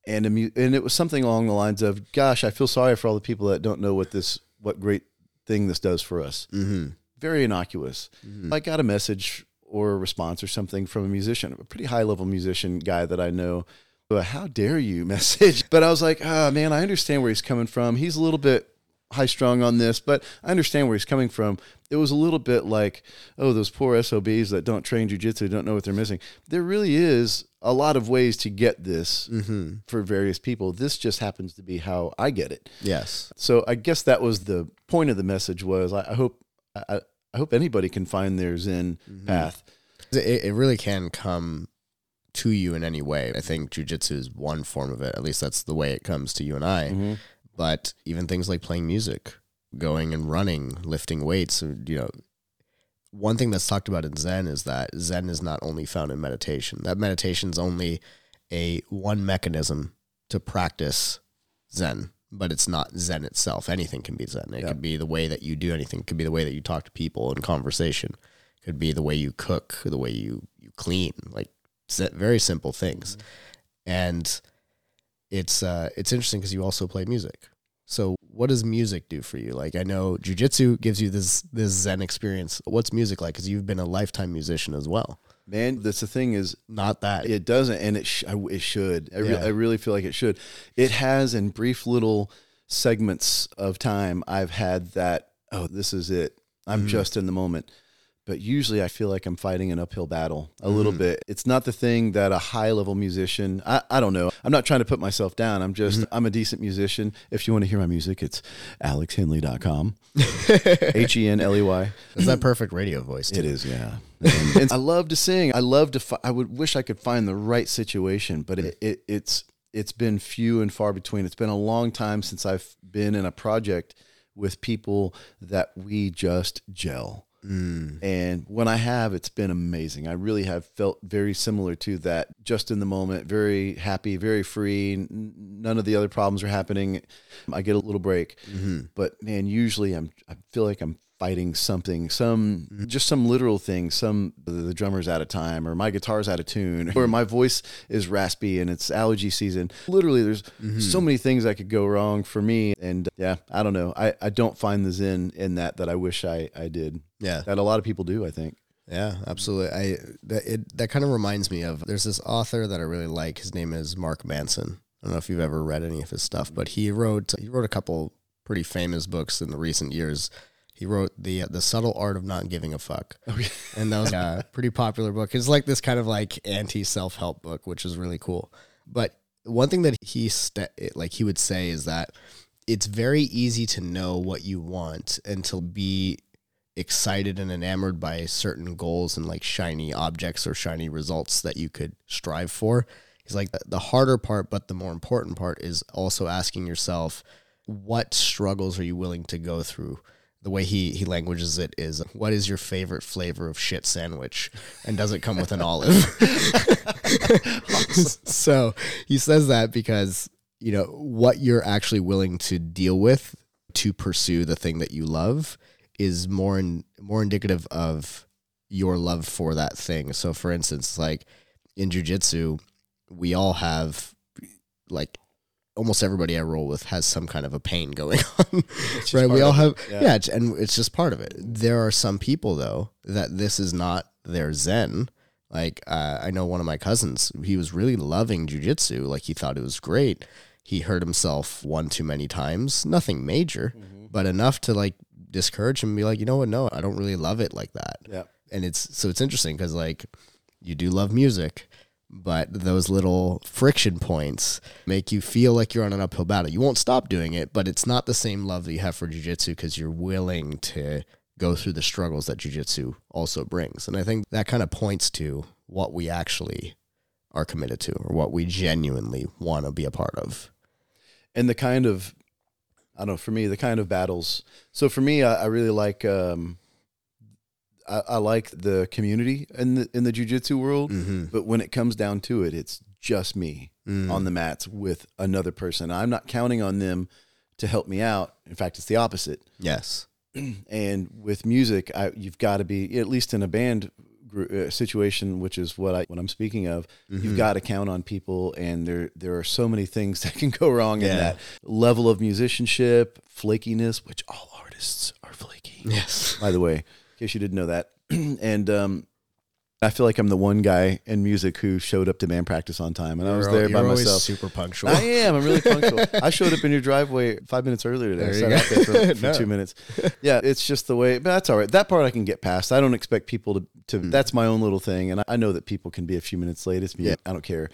and a mu- and it was something along the lines of, "Gosh, I feel sorry for all the people that don't know what this what great thing this does for us." Mm-hmm. Very innocuous. I got a message or a response or something from a musician, a pretty high level musician guy that I know. A, How dare you <laughs> message? But I was like, ah, man, I understand where he's coming from. He's a little bit high strung on this, but I understand where he's coming from. It was a little bit like, oh, those poor SOBs that don't train jujitsu don't know what they're missing. There really is a lot of ways to get this Mm-hmm. for various people. This just happens to be how I get it. Yes. So I guess that was the point of the message was I, I hope I, I hope anybody can find their Zen path. It, it really can come to you in any way. I think jujitsu is one form of it. At least that's the way it comes to you and I. Mm-hmm. But even things like playing music, going and running, lifting weights, you know, one thing that's talked about in Zen is that Zen is not only found in meditation. That meditation is only a one mechanism to practice Zen, but it's not Zen itself. Anything can be Zen. It Yeah. could be the way that you do anything. It could be the way that you talk to people in conversation. It could be the way you cook, the way you you clean, like very simple things. Mm-hmm. And it's uh, it's interesting because you also play music. So what does music do for you? Like I know jujitsu gives you this this Zen experience. What's music like? Because you've been a lifetime musician as well. Man, that's the thing is Not that. it doesn't, and it sh- I- it should. I, re- Yeah. I really feel like it should. It has in brief little segments of time. I've had that. Oh, this is it. I'm Mm-hmm. just in the moment. But usually, I feel like I'm fighting an uphill battle a little Mm-hmm. bit. It's not the thing that a high level musician. I, I don't know. I'm not trying to put myself down. I'm just Mm-hmm. I'm a decent musician. If you want to hear my music, it's alexhenley.com. <laughs> H e n l e y. It's that perfect radio voice. Too. It is, yeah. And, and <laughs> I love to sing. I love to. Fi- I would wish I could find the right situation, but it, it it's it's been few and far between. It's been a long time since I've been in a project with people that we just gel. Mm. And when I have, it's been amazing. I really have felt very similar to that, just in the moment, very happy, very free. N- None of the other problems are happening. I get a little break. Mm-hmm. But man, usually I'm, I feel like I'm fighting something, some mm-hmm. just some literal thing. Some the drummer's out of time, or my guitar's out of tune, or my voice is raspy and it's allergy season. Literally, there's mm-hmm. so many things that could go wrong for me. And uh, yeah, I don't know. I, I don't find the zen in that that I wish I I did. Yeah. That a lot of people do. I think. Yeah, absolutely. I that it that kind of reminds me of there's this author that I really like. His name is Mark Manson. I don't know if you've ever read any of his stuff, but he wrote he wrote a couple pretty famous books in the recent years. He wrote the uh, the subtle art of not giving a fuck, <laughs> and that was a pretty popular book. It's like this kind of like anti self help book, which is really cool. But one thing that he st- like he would say is that it's very easy to know what you want and to be excited and enamored by certain goals and like shiny objects or shiny results that you could strive for. He's like the harder part, but the more important part is also asking yourself, what struggles are you willing to go through? The way he he languages it is what is your favorite flavor of shit sandwich? And does it come with an olive? <laughs> <laughs> So he says that because you know what you're actually willing to deal with to pursue the thing that you love is more in, more indicative of your love for that thing. So for instance like in jujitsu we all have like almost everybody I roll with has some kind of a pain going <laughs> on, right? We all have, yeah. yeah, and it's just part of it. There are some people though that this is not their zen. Like uh, I know one of my cousins, he was really loving jujitsu. Like he thought it was great. He hurt himself one too many times. Nothing major, mm-hmm. but enough to like discourage him and be like, you know what? No, I don't really love it like that. Yeah. And it's so it's interesting because like you do love music but those little friction points make you feel like you're on an uphill battle. You won't stop doing it, but it's not the same love that you have for jujitsu because you're willing to go through the struggles that jujitsu also brings. And I think that kind of points to what we actually are committed to or what we genuinely want to be a part of. And the kind of, I don't know, for me, the kind of battles. So for me, I, I really like, um, I, I like the community in the in the jujitsu world, mm-hmm. but when it comes down to it, it's just me mm. on the mats with another person. I'm not counting on them to help me out. In fact, it's the opposite. <clears throat> Yes. And with music, I, you've got to be at least in a band uh, situation, which is what I what I'm speaking of. Mm-hmm. You've got to count on people, and there there are so many things <laughs> that can go wrong yeah. in that level of musicianship, flakiness, which all artists are flaky. Yes. By the way, case you didn't know that. <clears throat> and um, I feel like I'm the one guy in music who showed up to band practice on time, and I was there by myself. Super punctual. I am. I'm really punctual. <laughs> I showed up in your driveway five minutes earlier today. There I sat out there for, <laughs> for no. two minutes. Yeah, it's just the way. But that's all right. That part I can get past. I don't expect people to. to mm. That's my own little thing, and I know that people can be a few minutes late. It's me. Yeah. I don't care.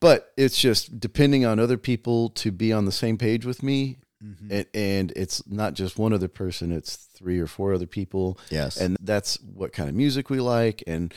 But it's just depending on other people to be on the same page with me Mm-hmm. And, and, it's not just one other person, it's three or four other people. Yes. And that's what kind of music we like and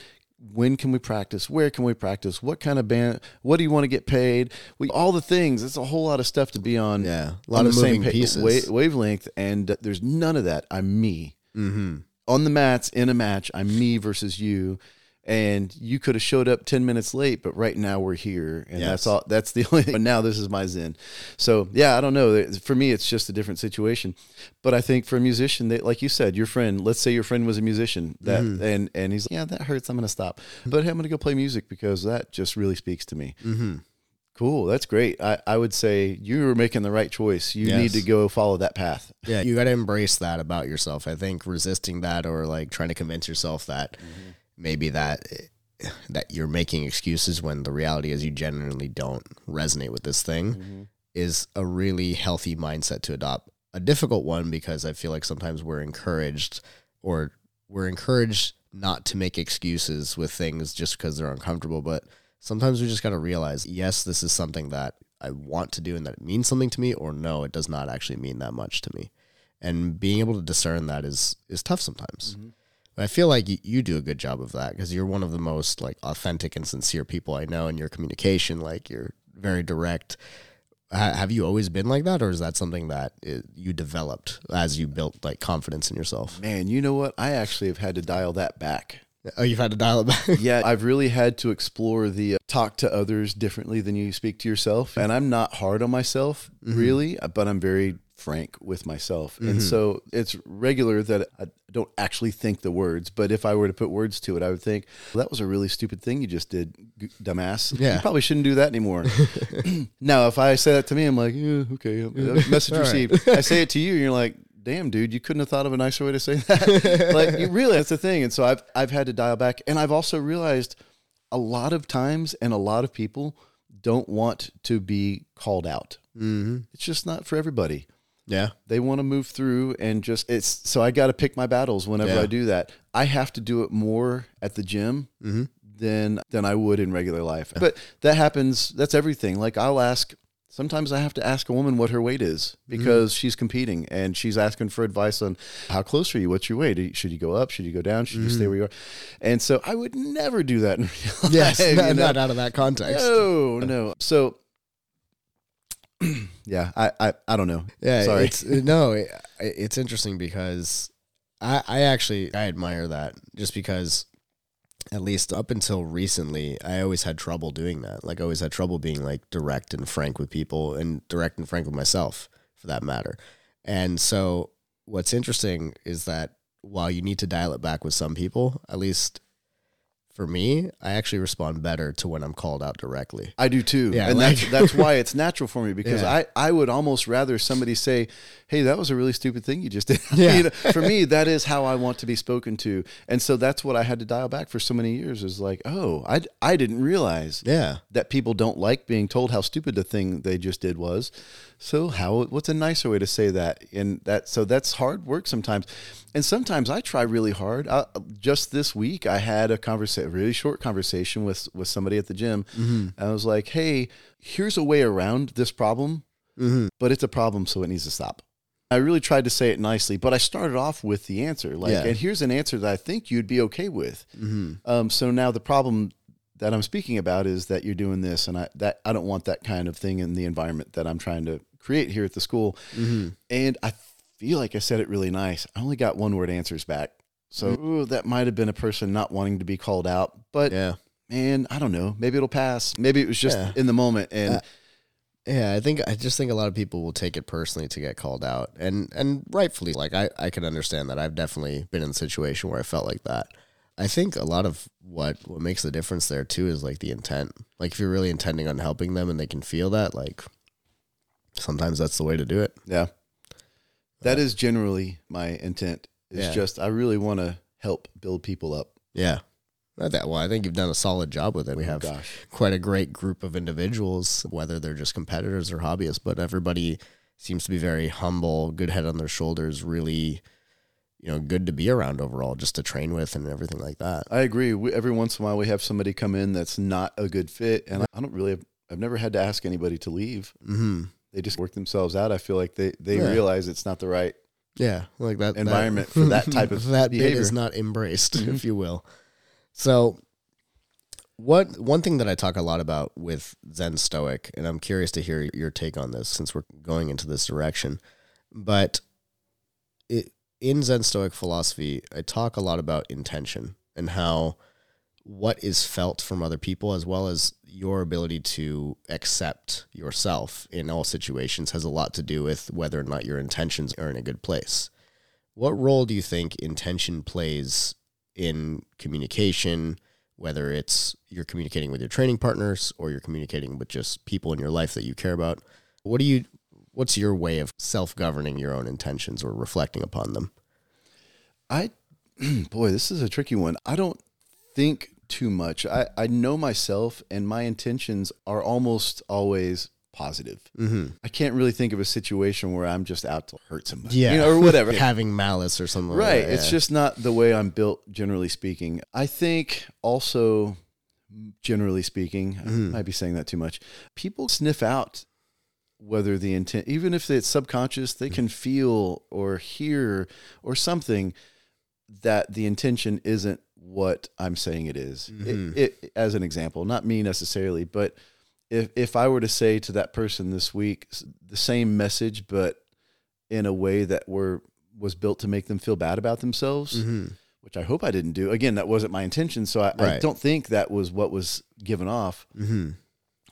when can we practice? Where can we practice? What kind of band? What do you want to get paid? We all the things. It's a whole lot of stuff to be on. Yeah, a lot of same pieces, wa- wavelength, and uh, there's none of that. I'm me mm-hmm. on the mats in a match. I'm me versus you, and you could have showed up 10 minutes late but right now we're here and yes. that's all that's the <laughs> only thing but now this is my zen so yeah i don't know for me it's just a different situation but i think for a musician that like you said your friend let's say your friend was a musician that mm-hmm. and and he's like yeah that hurts i'm gonna stop but hey, i'm gonna go play music because that just really speaks to me mm-hmm. Cool. That's great. I, I would say you were making the right choice. You yes. need to go follow that path. Yeah. You got to embrace that about yourself. I think resisting that or like trying to convince yourself that mm-hmm maybe that that you're making excuses when the reality is you genuinely don't resonate with this thing mm-hmm. is a really healthy mindset to adopt. A difficult one because I feel like sometimes we're encouraged or we're encouraged not to make excuses with things just because they're uncomfortable, but sometimes we just got to realize, yes, this is something that I want to do and that it means something to me or no, it does not actually mean that much to me. And being able to discern that is is tough sometimes. Mm-hmm. I feel like you, do a good job of that because you're one of the most like authentic and sincere people I know in your communication. Like you're very direct. have you always been like that, or is that something that you developed as you built like confidence in yourself? Man, you know what? I actually have had to dial that back. Oh, you've had to dial it back. yeah, <laughs> I've really had to explore the uh, talk to others differently than you speak to yourself, and I'm not hard on myself mm-hmm. really, but I'm very frank with myself. Mm-hmm. And so it's regular that I don't actually think the words, but if I were to put words to it, I would think, well, that was a really stupid thing you just did, dumbass. Yeah. You probably shouldn't do that anymore. <laughs> <clears throat> now, if I say that to me, I'm like, yeah, okay, message <laughs> received. I say it to you, and you're like, damn, dude, you couldn't have thought of a nicer way to say that. <laughs> like, you really, that's the thing. And so I've, I've had to dial back. And I've also realized a lot of times and a lot of people don't want to be called out. Mm-hmm. It's just not for everybody. Yeah. They want to move through and just it's so I got to pick my battles whenever yeah. I do that. I have to do it more at the gym mm-hmm. than than I would in regular life. But that happens that's everything. Like I'll ask sometimes I have to ask a woman what her weight is because mm-hmm. she's competing and she's asking for advice on how close are you? What's your weight? Should you go up? Should you go down? Should mm-hmm. you stay mm-hmm. where you are? And so I would never do that in <laughs> real life. Yes, not, not out of that context. No, no. So <clears throat> yeah, I, I, I don't know. Yeah, Sorry. It's, uh, no, it, it's interesting because I, I actually I admire that just because at least up until recently I always had trouble doing that. Like I always had trouble being like direct and frank with people and direct and frank with myself for that matter. And so what's interesting is that while you need to dial it back with some people, at least for me, I actually respond better to when I'm called out directly. I do too. Yeah, and like- that's, that's why <laughs> it's natural for me because Yeah. I, I would almost rather somebody say, Hey, that was a really stupid thing you just did. <laughs> Yeah. You know, for me, <laughs> that is how I want to be spoken to. And so that's what I had to dial back for so many years is like, oh, I, I didn't realize Yeah. that people don't like being told how stupid the thing they just did was. So how what's a nicer way to say that? And that so that's hard work sometimes. And sometimes I try really hard. Uh, just this week, I had a conversation, really short conversation with with somebody at the gym. And I was like, "Hey, here's a way around this problem, but it's a problem, so it needs to stop." I really tried to say it nicely, but I started off with the answer, like, Yeah. "And here's an answer that I think you'd be okay with." Um, so now the problem that I'm speaking about is that you're doing this, and I that I don't want that kind of thing in the environment that I'm trying to create here at the school. And I feel like I said it really nice. I only got one word answers back, so ooh, that might have been a person not wanting to be called out. But Yeah. man, I don't know. Maybe it'll pass. Maybe it was just Yeah. in the moment, and Uh, Yeah, I think I just think a lot of people will take it personally to get called out, and and rightfully. Like I I can understand that. I've definitely been in a situation where I felt like that. I think a lot of what what makes the difference there too is like the intent. Like if you're really intending on helping them and they can feel that, like sometimes that's the way to do it. yeah, that is generally my intent. Is Yeah. just I really want to help build people up. Yeah. Not that well. I think you've done a solid job with it. We have gosh. quite a great group of individuals, whether they're just competitors or hobbyists, but everybody seems to be very humble, good head on their shoulders, really, you know, good to be around overall, just to train with and everything like that. I agree. We, every once in a while, we have somebody come in that's not a good fit, and I don't really. Have, I've never had to ask anybody to leave. Mm-hmm. They just work themselves out. I feel like they they Yeah. realize it's not the right. Yeah, like that Environment <laughs> for that type of that behavior. is not embraced, if mm-hmm. you will. So, what one thing that I talk a lot about with Zen Stoic, and I'm curious to hear your take on this since we're going into this direction, but it, in Zen Stoic philosophy, I talk a lot about intention and how what is felt from other people as well as your ability to accept yourself in all situations has a lot to do with whether or not your intentions are in a good place. What role do you think intention plays in communication, whether it's you're communicating with your training partners or you're communicating with just people in your life that you care about? What do you what's your way of self-governing your own intentions or reflecting upon them? I, <clears throat> boy, this is a tricky one. I don't think too much. I I know myself, and my intentions are almost always positive. Mm-hmm. I can't really think of a situation where I'm just out to hurt somebody, Yeah. you know, or whatever. <laughs> Having malice or something like Right. that, It's yeah. just not the way I'm built, generally speaking. I think also, generally speaking, I Mhm. might be saying that too much. People sniff out whether the intent, even if it's subconscious, they can feel or hear or something that the intention isn't what I'm saying it is. It- Mhm. it, as an example, not me necessarily, but if if I were to say to that person this week the same message, but in a way that were was built to make them feel bad about themselves, Mhm. which I hope I didn't do. Again, that wasn't my intention, so I, I don't think that was what was given off. Mhm.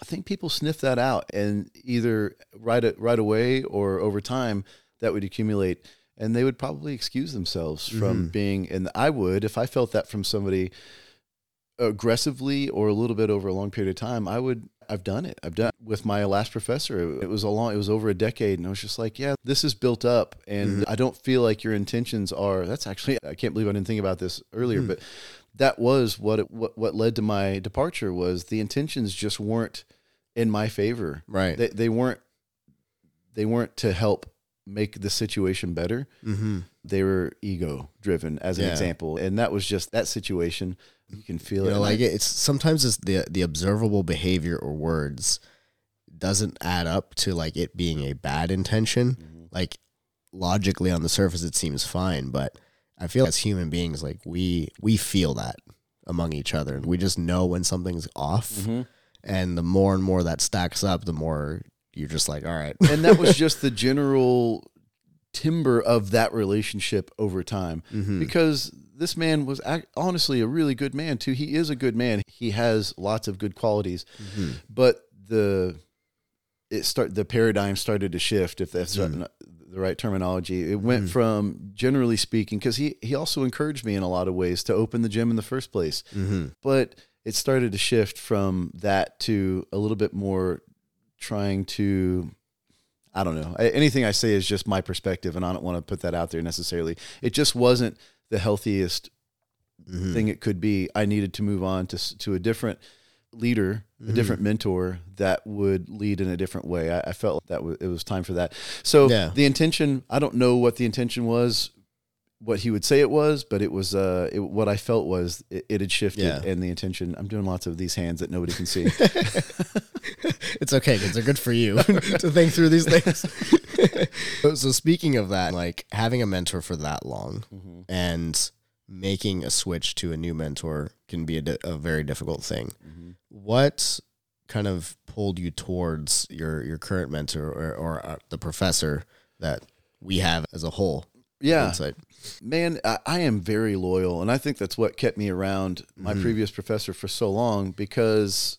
I think people sniff that out, and either right right away or over time, that would accumulate, and they would probably excuse themselves from Mhm. being. And I would, if I felt that from somebody aggressively or a little bit over a long period of time, I would. I've done it. I've done it with my last professor. It was a long. It was over a decade, and I was just like, yeah, this is built up, and I don't feel like your intentions are. That's actually. I can't believe I didn't think about this earlier, Mhm. but that was what it, what what led to my departure was the intentions just weren't in my favor. Right. They they weren't they weren't to help make the situation better. mm-hmm. They were ego driven as an Yeah. example. And that was just that situation. You can feel You it. know, like it's sometimes it's the the observable behavior or words doesn't add up to like it being a bad intention. Mhm. Like logically on the surface it seems fine, but I feel as human beings like we we feel that among each other and we just know when something's off. Mhm. And the more and more that stacks up, the more you're just like, all right. and that was <laughs> just the general timber of that relationship over time Mm-hmm. because this man was ac- honestly a really good man too. He is a good man. He has lots of good qualities, Mm-hmm. but the it start the paradigm started to shift if that's Mm. not the right terminology. It went Mm-hmm. from generally speaking because he he also encouraged me in a lot of ways to open the gym in the first place, Mm-hmm. but it started to shift from that to a little bit more trying to I don't know. Anything I say is just my perspective, and I don't want to put that out there necessarily. It just wasn't the healthiest Mm-hmm. thing it could be. I needed to move on to to a different leader, a Mm-hmm. different mentor that would lead in a different way. I, I felt that w- it was time for that. So Yeah. the intention, I don't know what the intention was, what he would say it was, but it was uh, it, what I felt was it, it had shifted, Yeah. and the intention. I'm doing lots of these hands that nobody can see. <laughs> It's okay because they're good for you <laughs> to think through these things. <laughs> so, speaking of that, like having a mentor for that long Mm-hmm. and making a switch to a new mentor can be a, di- a very difficult thing. Mm-hmm. What kind of pulled you towards your your current mentor or, or uh, the professor that we have as a whole? yeah, Insight. Man, I, I am very loyal, and I think that's what kept me around my previous professor for so long because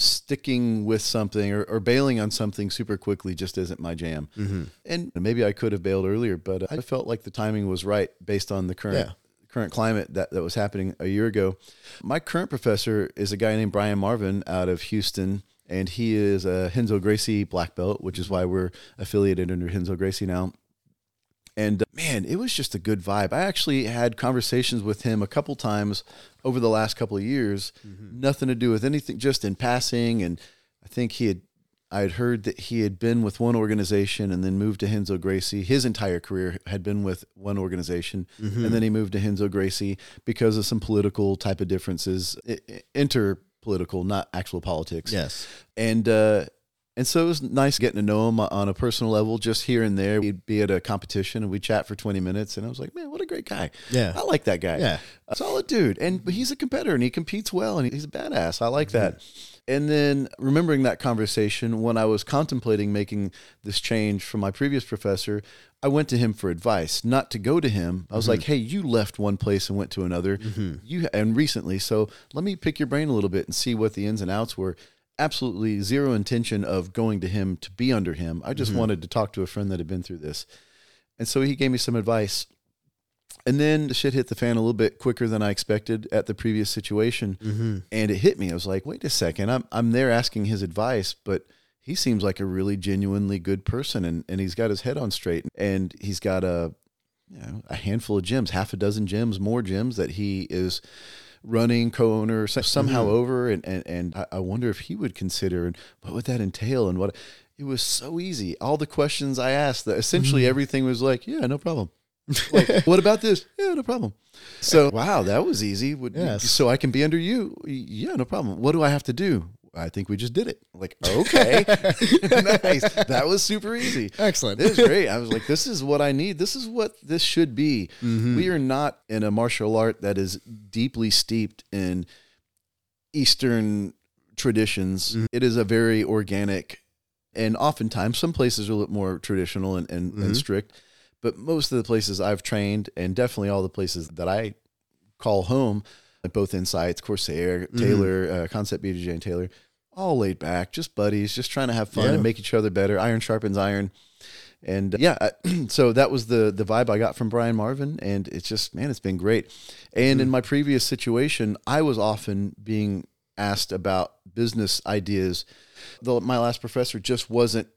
sticking with something or, or bailing on something super quickly just isn't my jam. Mm-hmm. And maybe I could have bailed earlier, but I felt like the timing was right based on the current Yeah. current climate that, that was happening a year ago. My current professor is a guy named Brian Marvin out of Houston. And he is a Renzo Gracie black belt, which is why we're affiliated under Renzo Gracie now. And uh, man, it was just a good vibe. I actually had conversations with him a couple times over the last couple of years, nothing to do with anything, just in passing. And I think he had, I had heard that he had been with one organization and then moved to Renzo Gracie. His entire career had been with one organization, and then he moved to Renzo Gracie because of some political type of differences, i- i- interpolitical, not actual politics Yes. and uh, and so it was nice getting to know him on a personal level, just here and there. We'd be at a competition and we'd chat for twenty minutes, and I was like, man, what a great guy. Yeah. I like that guy. Yeah. a solid dude, and but he's a competitor and he competes well, and he's a badass. I like that. Mm-hmm. And then remembering that conversation when I was contemplating making this change from my previous professor, I went to him for advice, not to go to him. I was mm-hmm. like, "Hey, you left one place and went to another. Mm-hmm. You and recently, so let me pick your brain a little bit and see what the ins and outs were." Absolutely zero intention of going to him to be under him. I just wanted to talk to a friend that had been through this. And so he gave me some advice. And then the shit hit the fan a little bit quicker than I expected at the previous situation. Mm-hmm. And it hit me. I was like, wait a second. I'm, I'm there asking his advice, but he seems like a really genuinely good person and, and he's got his head on straight and he's got a, you know, a handful of gyms, half a dozen gyms, more gyms that he is running co-owner so- somehow mm-hmm. over. And, and, and I- wonder if he would consider and what would that entail and what it was so easy. All the questions I asked that essentially mm-hmm. everything was like, yeah, no problem. <laughs> like, what about this? Yeah, no problem. So, wow, that was easy. Would, Yes. So I can be under you? Yeah, no problem. What do I have to do? I think we just did it. Like, okay, <laughs> nice. That was super easy. Excellent. This is great. I was like, this is what I need. This is what this should be. Mm-hmm. We are not in a martial art that is deeply steeped in Eastern traditions. Mm-hmm. It is a very organic, and oftentimes some places are a little more traditional and, and, and mm-hmm. strict. But most of the places I've trained, and definitely all the places that I call home, like both Insights, Corsair, Taylor, uh, Concept BJJ, and Taylor, all laid back, just buddies, just trying to have fun Yeah. and make each other better. Iron sharpens iron. And uh, yeah, I- <clears throat> so that was the the vibe I got from Brian Marvin, and it's just man, it's been great. And in my previous situation, I was often being asked about business ideas. Though my last professor just wasn't.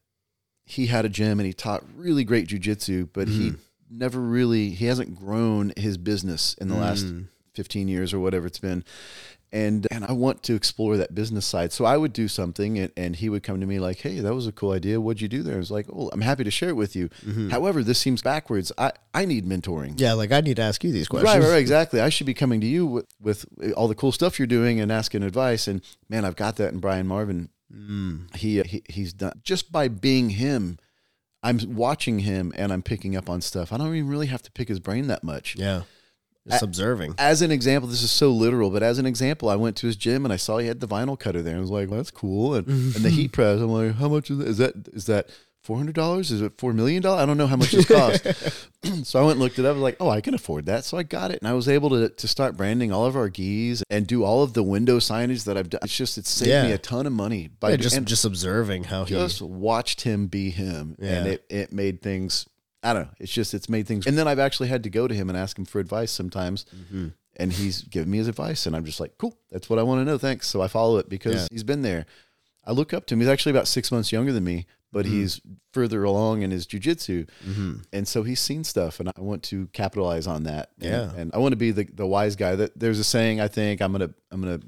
He had a gym and he taught really great jujitsu, but he never really he hasn't grown his business in the last 15 years or whatever it's been and and I want to explore that business side. So I would do something, and, and he would come to me like, "Hey, that was a cool idea. What'd you do there?" I was like, "Oh, I'm happy to share it with you. Mm-hmm. However, this seems backwards. I I need mentoring. Yeah, like I need to ask you these questions. Right, right, right, <laughs> exactly. I should be coming to you with, with all the cool stuff you're doing and asking advice. And man, I've got that in Brian Marvin. Mm. He, uh, he he's done just by being him. I'm watching him and I'm picking up on stuff. I don't even really have to pick his brain that much. Yeah. Just observing. As an example, this is so literal, but as an example, I went to his gym and I saw he had the vinyl cutter there. I was like, well, that's cool. And, and the heat press, I'm like, how much is that? Is that, is that four hundred dollars? Is it four million dollars? I don't know how much this costs. <laughs> <clears throat> so I went and looked it up. I was like, oh, I can afford that. So I got it, and I was able to to start branding all of our gis and do all of the window signage that I've done. It's just it saved Yeah. me a ton of money by Yeah, just and just observing how he just watched him be him, and Yeah. it it made things. I don't know. It's just it's made things. And then I've actually had to go to him and ask him for advice sometimes. Mm-hmm. And he's given me his advice, and I'm just like, cool, that's what I want to know. Thanks. So I follow it because Yeah. he's been there. I look up to him. He's actually about six months younger than me, but Mm-hmm. he's further along in his jujitsu. And so he's seen stuff, and I want to capitalize on that. And, Yeah. and I want to be the, the wise guy. That there's a saying. I think I'm gonna I'm gonna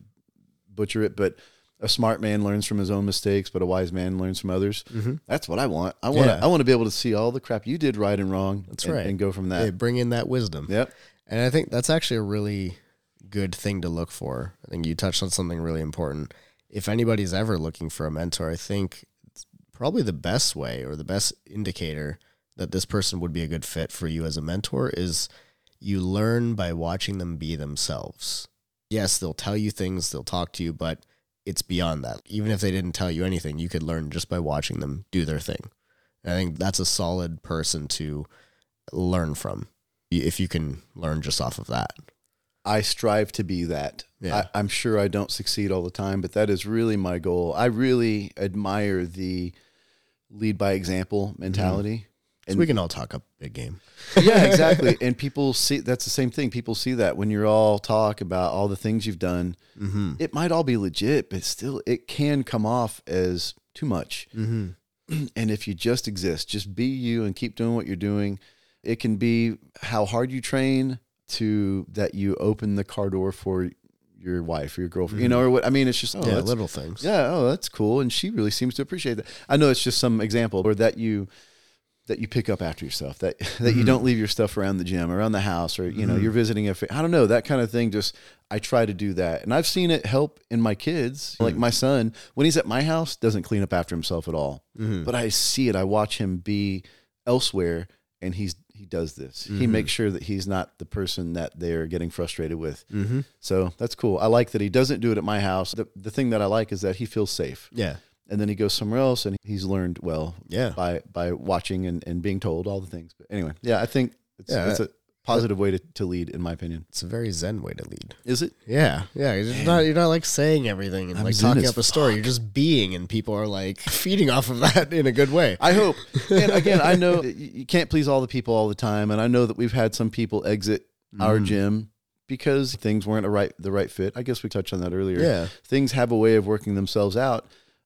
butcher it, but a smart man learns from his own mistakes, but a wise man learns from others. Mm-hmm. That's what I want. I want Yeah. I want to be able to see all the crap you did right and wrong. That's and, right. and go from that. bring in that wisdom. Yep. And I think that's actually a really good thing to look for. I think you touched on something really important. If anybody's ever looking for a mentor, I think probably the best way or the best indicator that this person would be a good fit for you as a mentor is you learn by watching them be themselves. Yes, they'll tell you things, they'll talk to you, but it's beyond that. Even if they didn't tell you anything, you could learn just by watching them do their thing. And I think that's a solid person to learn from if you can learn just off of that. I strive to be that. Yeah. I, I'm sure I don't succeed all the time, but that is really my goal. I really admire the lead by example mentality. So we can all talk a big game. yeah, <laughs> exactly. And people see that's the same thing. People see that when you're all talk about all the things you've done. Mm-hmm. It might all be legit, but still, it can come off as too much. Mm-hmm. <clears throat> And if you just exist, just be you and keep doing what you're doing, it can be how hard you train to that you open the car door for your wife or your girlfriend, you know, or what I mean. It's just oh, yeah, little things. yeah, oh, that's cool, and she really seems to appreciate that. I know it's just some example, or that you that you pick up after yourself, that <laughs> that you mm-hmm. don't leave your stuff around the gym, around the house, or you know, you're mm-hmm. visiting a. I don't know that kind of thing. Just I try to do that, and I've seen it help in my kids. Like my mm. son, when he's at my house, doesn't clean up after himself at all, mm-hmm. but I see it. I watch him be elsewhere, and he's he does this. He makes sure that he's not the person that they're getting frustrated with. Mm-hmm. So that's cool. I like that he doesn't do it at my house. The, the thing that I like is that he feels safe. Yeah. And then he goes somewhere else and he's learned well Yeah. by by watching and, and being told all the things. But anyway, yeah, I think it's, Yeah, it's a positive way to, to lead, in my opinion. It's a very zen way to lead. Is it? Yeah, yeah. You're not you're not like saying everything and I'm like talking up a story. You're just being, and people are like <laughs> feeding off of that in a good way. I hope. <laughs> And again, I know you can't please all the people all the time, and I know that we've had some people exit our Mm. gym because things weren't a right the right fit. I guess we touched on that earlier. Yeah. things have a way of working themselves out,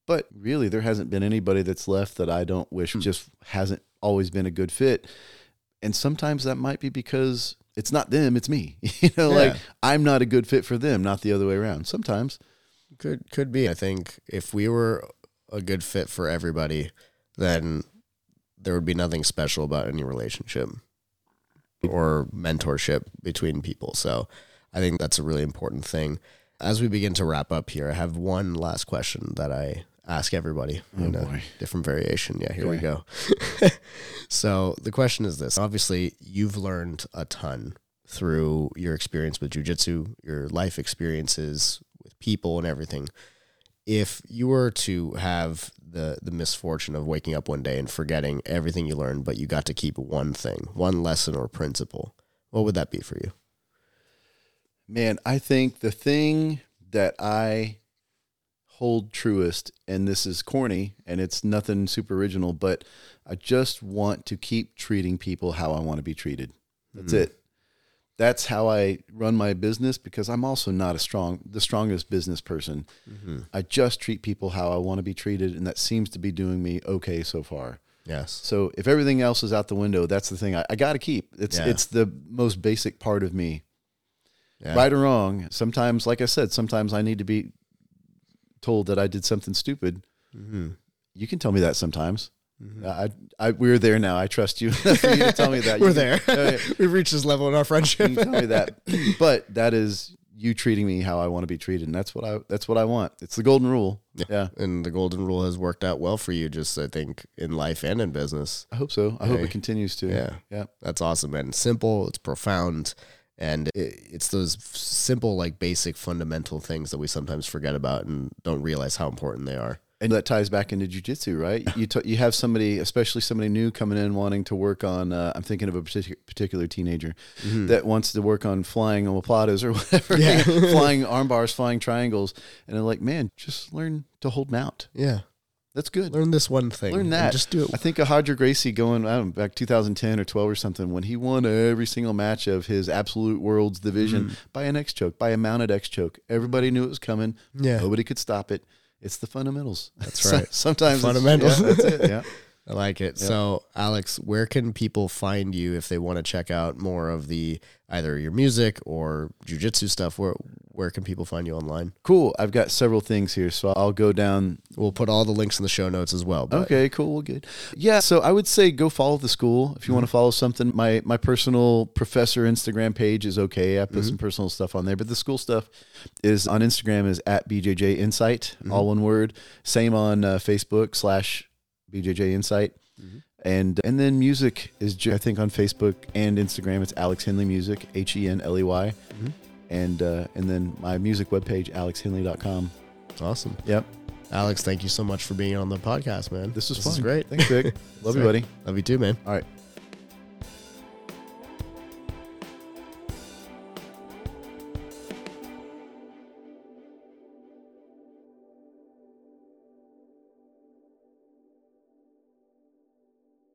but really, there hasn't been anybody that's left that I don't wish Hmm. just hasn't always been a good fit. And sometimes that might be because it's not them, it's me. <laughs> you know, like I'm not a good fit for them, not the other way around. Sometimes. Could could be. I think if we were a good fit for everybody, then there would be nothing special about any relationship or mentorship between people. So I think that's a really important thing. As we begin to wrap up here, I have one last question that I ask everybody oh, in a boy. different variation. Yeah, here we go. <laughs> so the question is this obviously, you've learned a ton through your experience with jujitsu, your life experiences with people and everything. If you were to have the the misfortune of waking up one day and forgetting everything you learned, but you got to keep one thing, one lesson or principle, what would that be for you? Man, I think the thing that I hold truest, and this is corny and it's nothing super original, but I just want to keep treating people how I want to be treated. That's hmm. it. That's how I run my business because I'm also not a strong, the strongest business person. Mm-hmm. I just treat people how I want to be treated, and that seems to be doing me okay so far. Yes. So if everything else is out the window, that's the thing I, I got to keep. It's Yeah. it's the most basic part of me Yeah. right or wrong. Sometimes, like I said, sometimes I need to be told that I did something stupid. Mm-hmm. You can tell me that sometimes. I, I, we're there now. I trust you <laughs> you to <laughs> tell me that. We're can- there. <laughs> We've reached this level in our You friendship. can tell me that, but that is you treating me how I want to be treated, and that's what I that's what I want. It's the golden rule. Yeah, and the golden rule has worked out well for you, just I think in life and in business. I hope so. I hope it continues to. Yeah. yeah. That's awesome, man. Simple, it's profound, and it, it's those simple, like basic, fundamental things that we sometimes forget about and don't realize how important they are. And that ties back into jujitsu, right? You t- you have somebody, especially somebody new coming in wanting to work on. Uh, I'm thinking of a particular particular teenager that wants to work on flying omoplatas or <laughs> whatever, Yeah. <laughs> flying arm bars, flying triangles, and they're like, man, just learn to hold mount. Yeah. That's good. Learn this one thing. Learn and that. Just do it. I think a Roger Gracie going I don't know, back 2010 or 12 or something when he won every single match of his Absolute Worlds division Mm-hmm. by an X choke, by a mounted X choke. Everybody knew it was coming. Yeah. Nobody could stop it. It's the fundamentals. That's <laughs> right. Sometimes it's- Fundamentals. yeah, that's it. Yeah. <laughs> I like it. So, Alex, where can people find you if they want to check out more of the either your music or jujitsu stuff? Where where can people find you online? Cool. I've got several things here, so I'll go down. We'll put all the links in the show notes as well. But Okay, cool, well, good. Yeah, so I would say go follow the school if you want to mm-hmm. follow something. My my personal professor Instagram page is okay. I put mm-hmm. some personal stuff on there, but the school stuff is on Instagram is at BJJ Insight, all mm-hmm. one word. Same on uh, Facebook slash BJJ Insight. And and then music is I think on Facebook and Instagram it's Alex Henley Music H E N L E Y, and uh, and then my music webpage alexhenley.com. awesome. Yep, Alex, thank you so much for being on the podcast, man. this was this fun. Is great. Thanks, Vic. <laughs> Love you, buddy. Love you too, man. All right.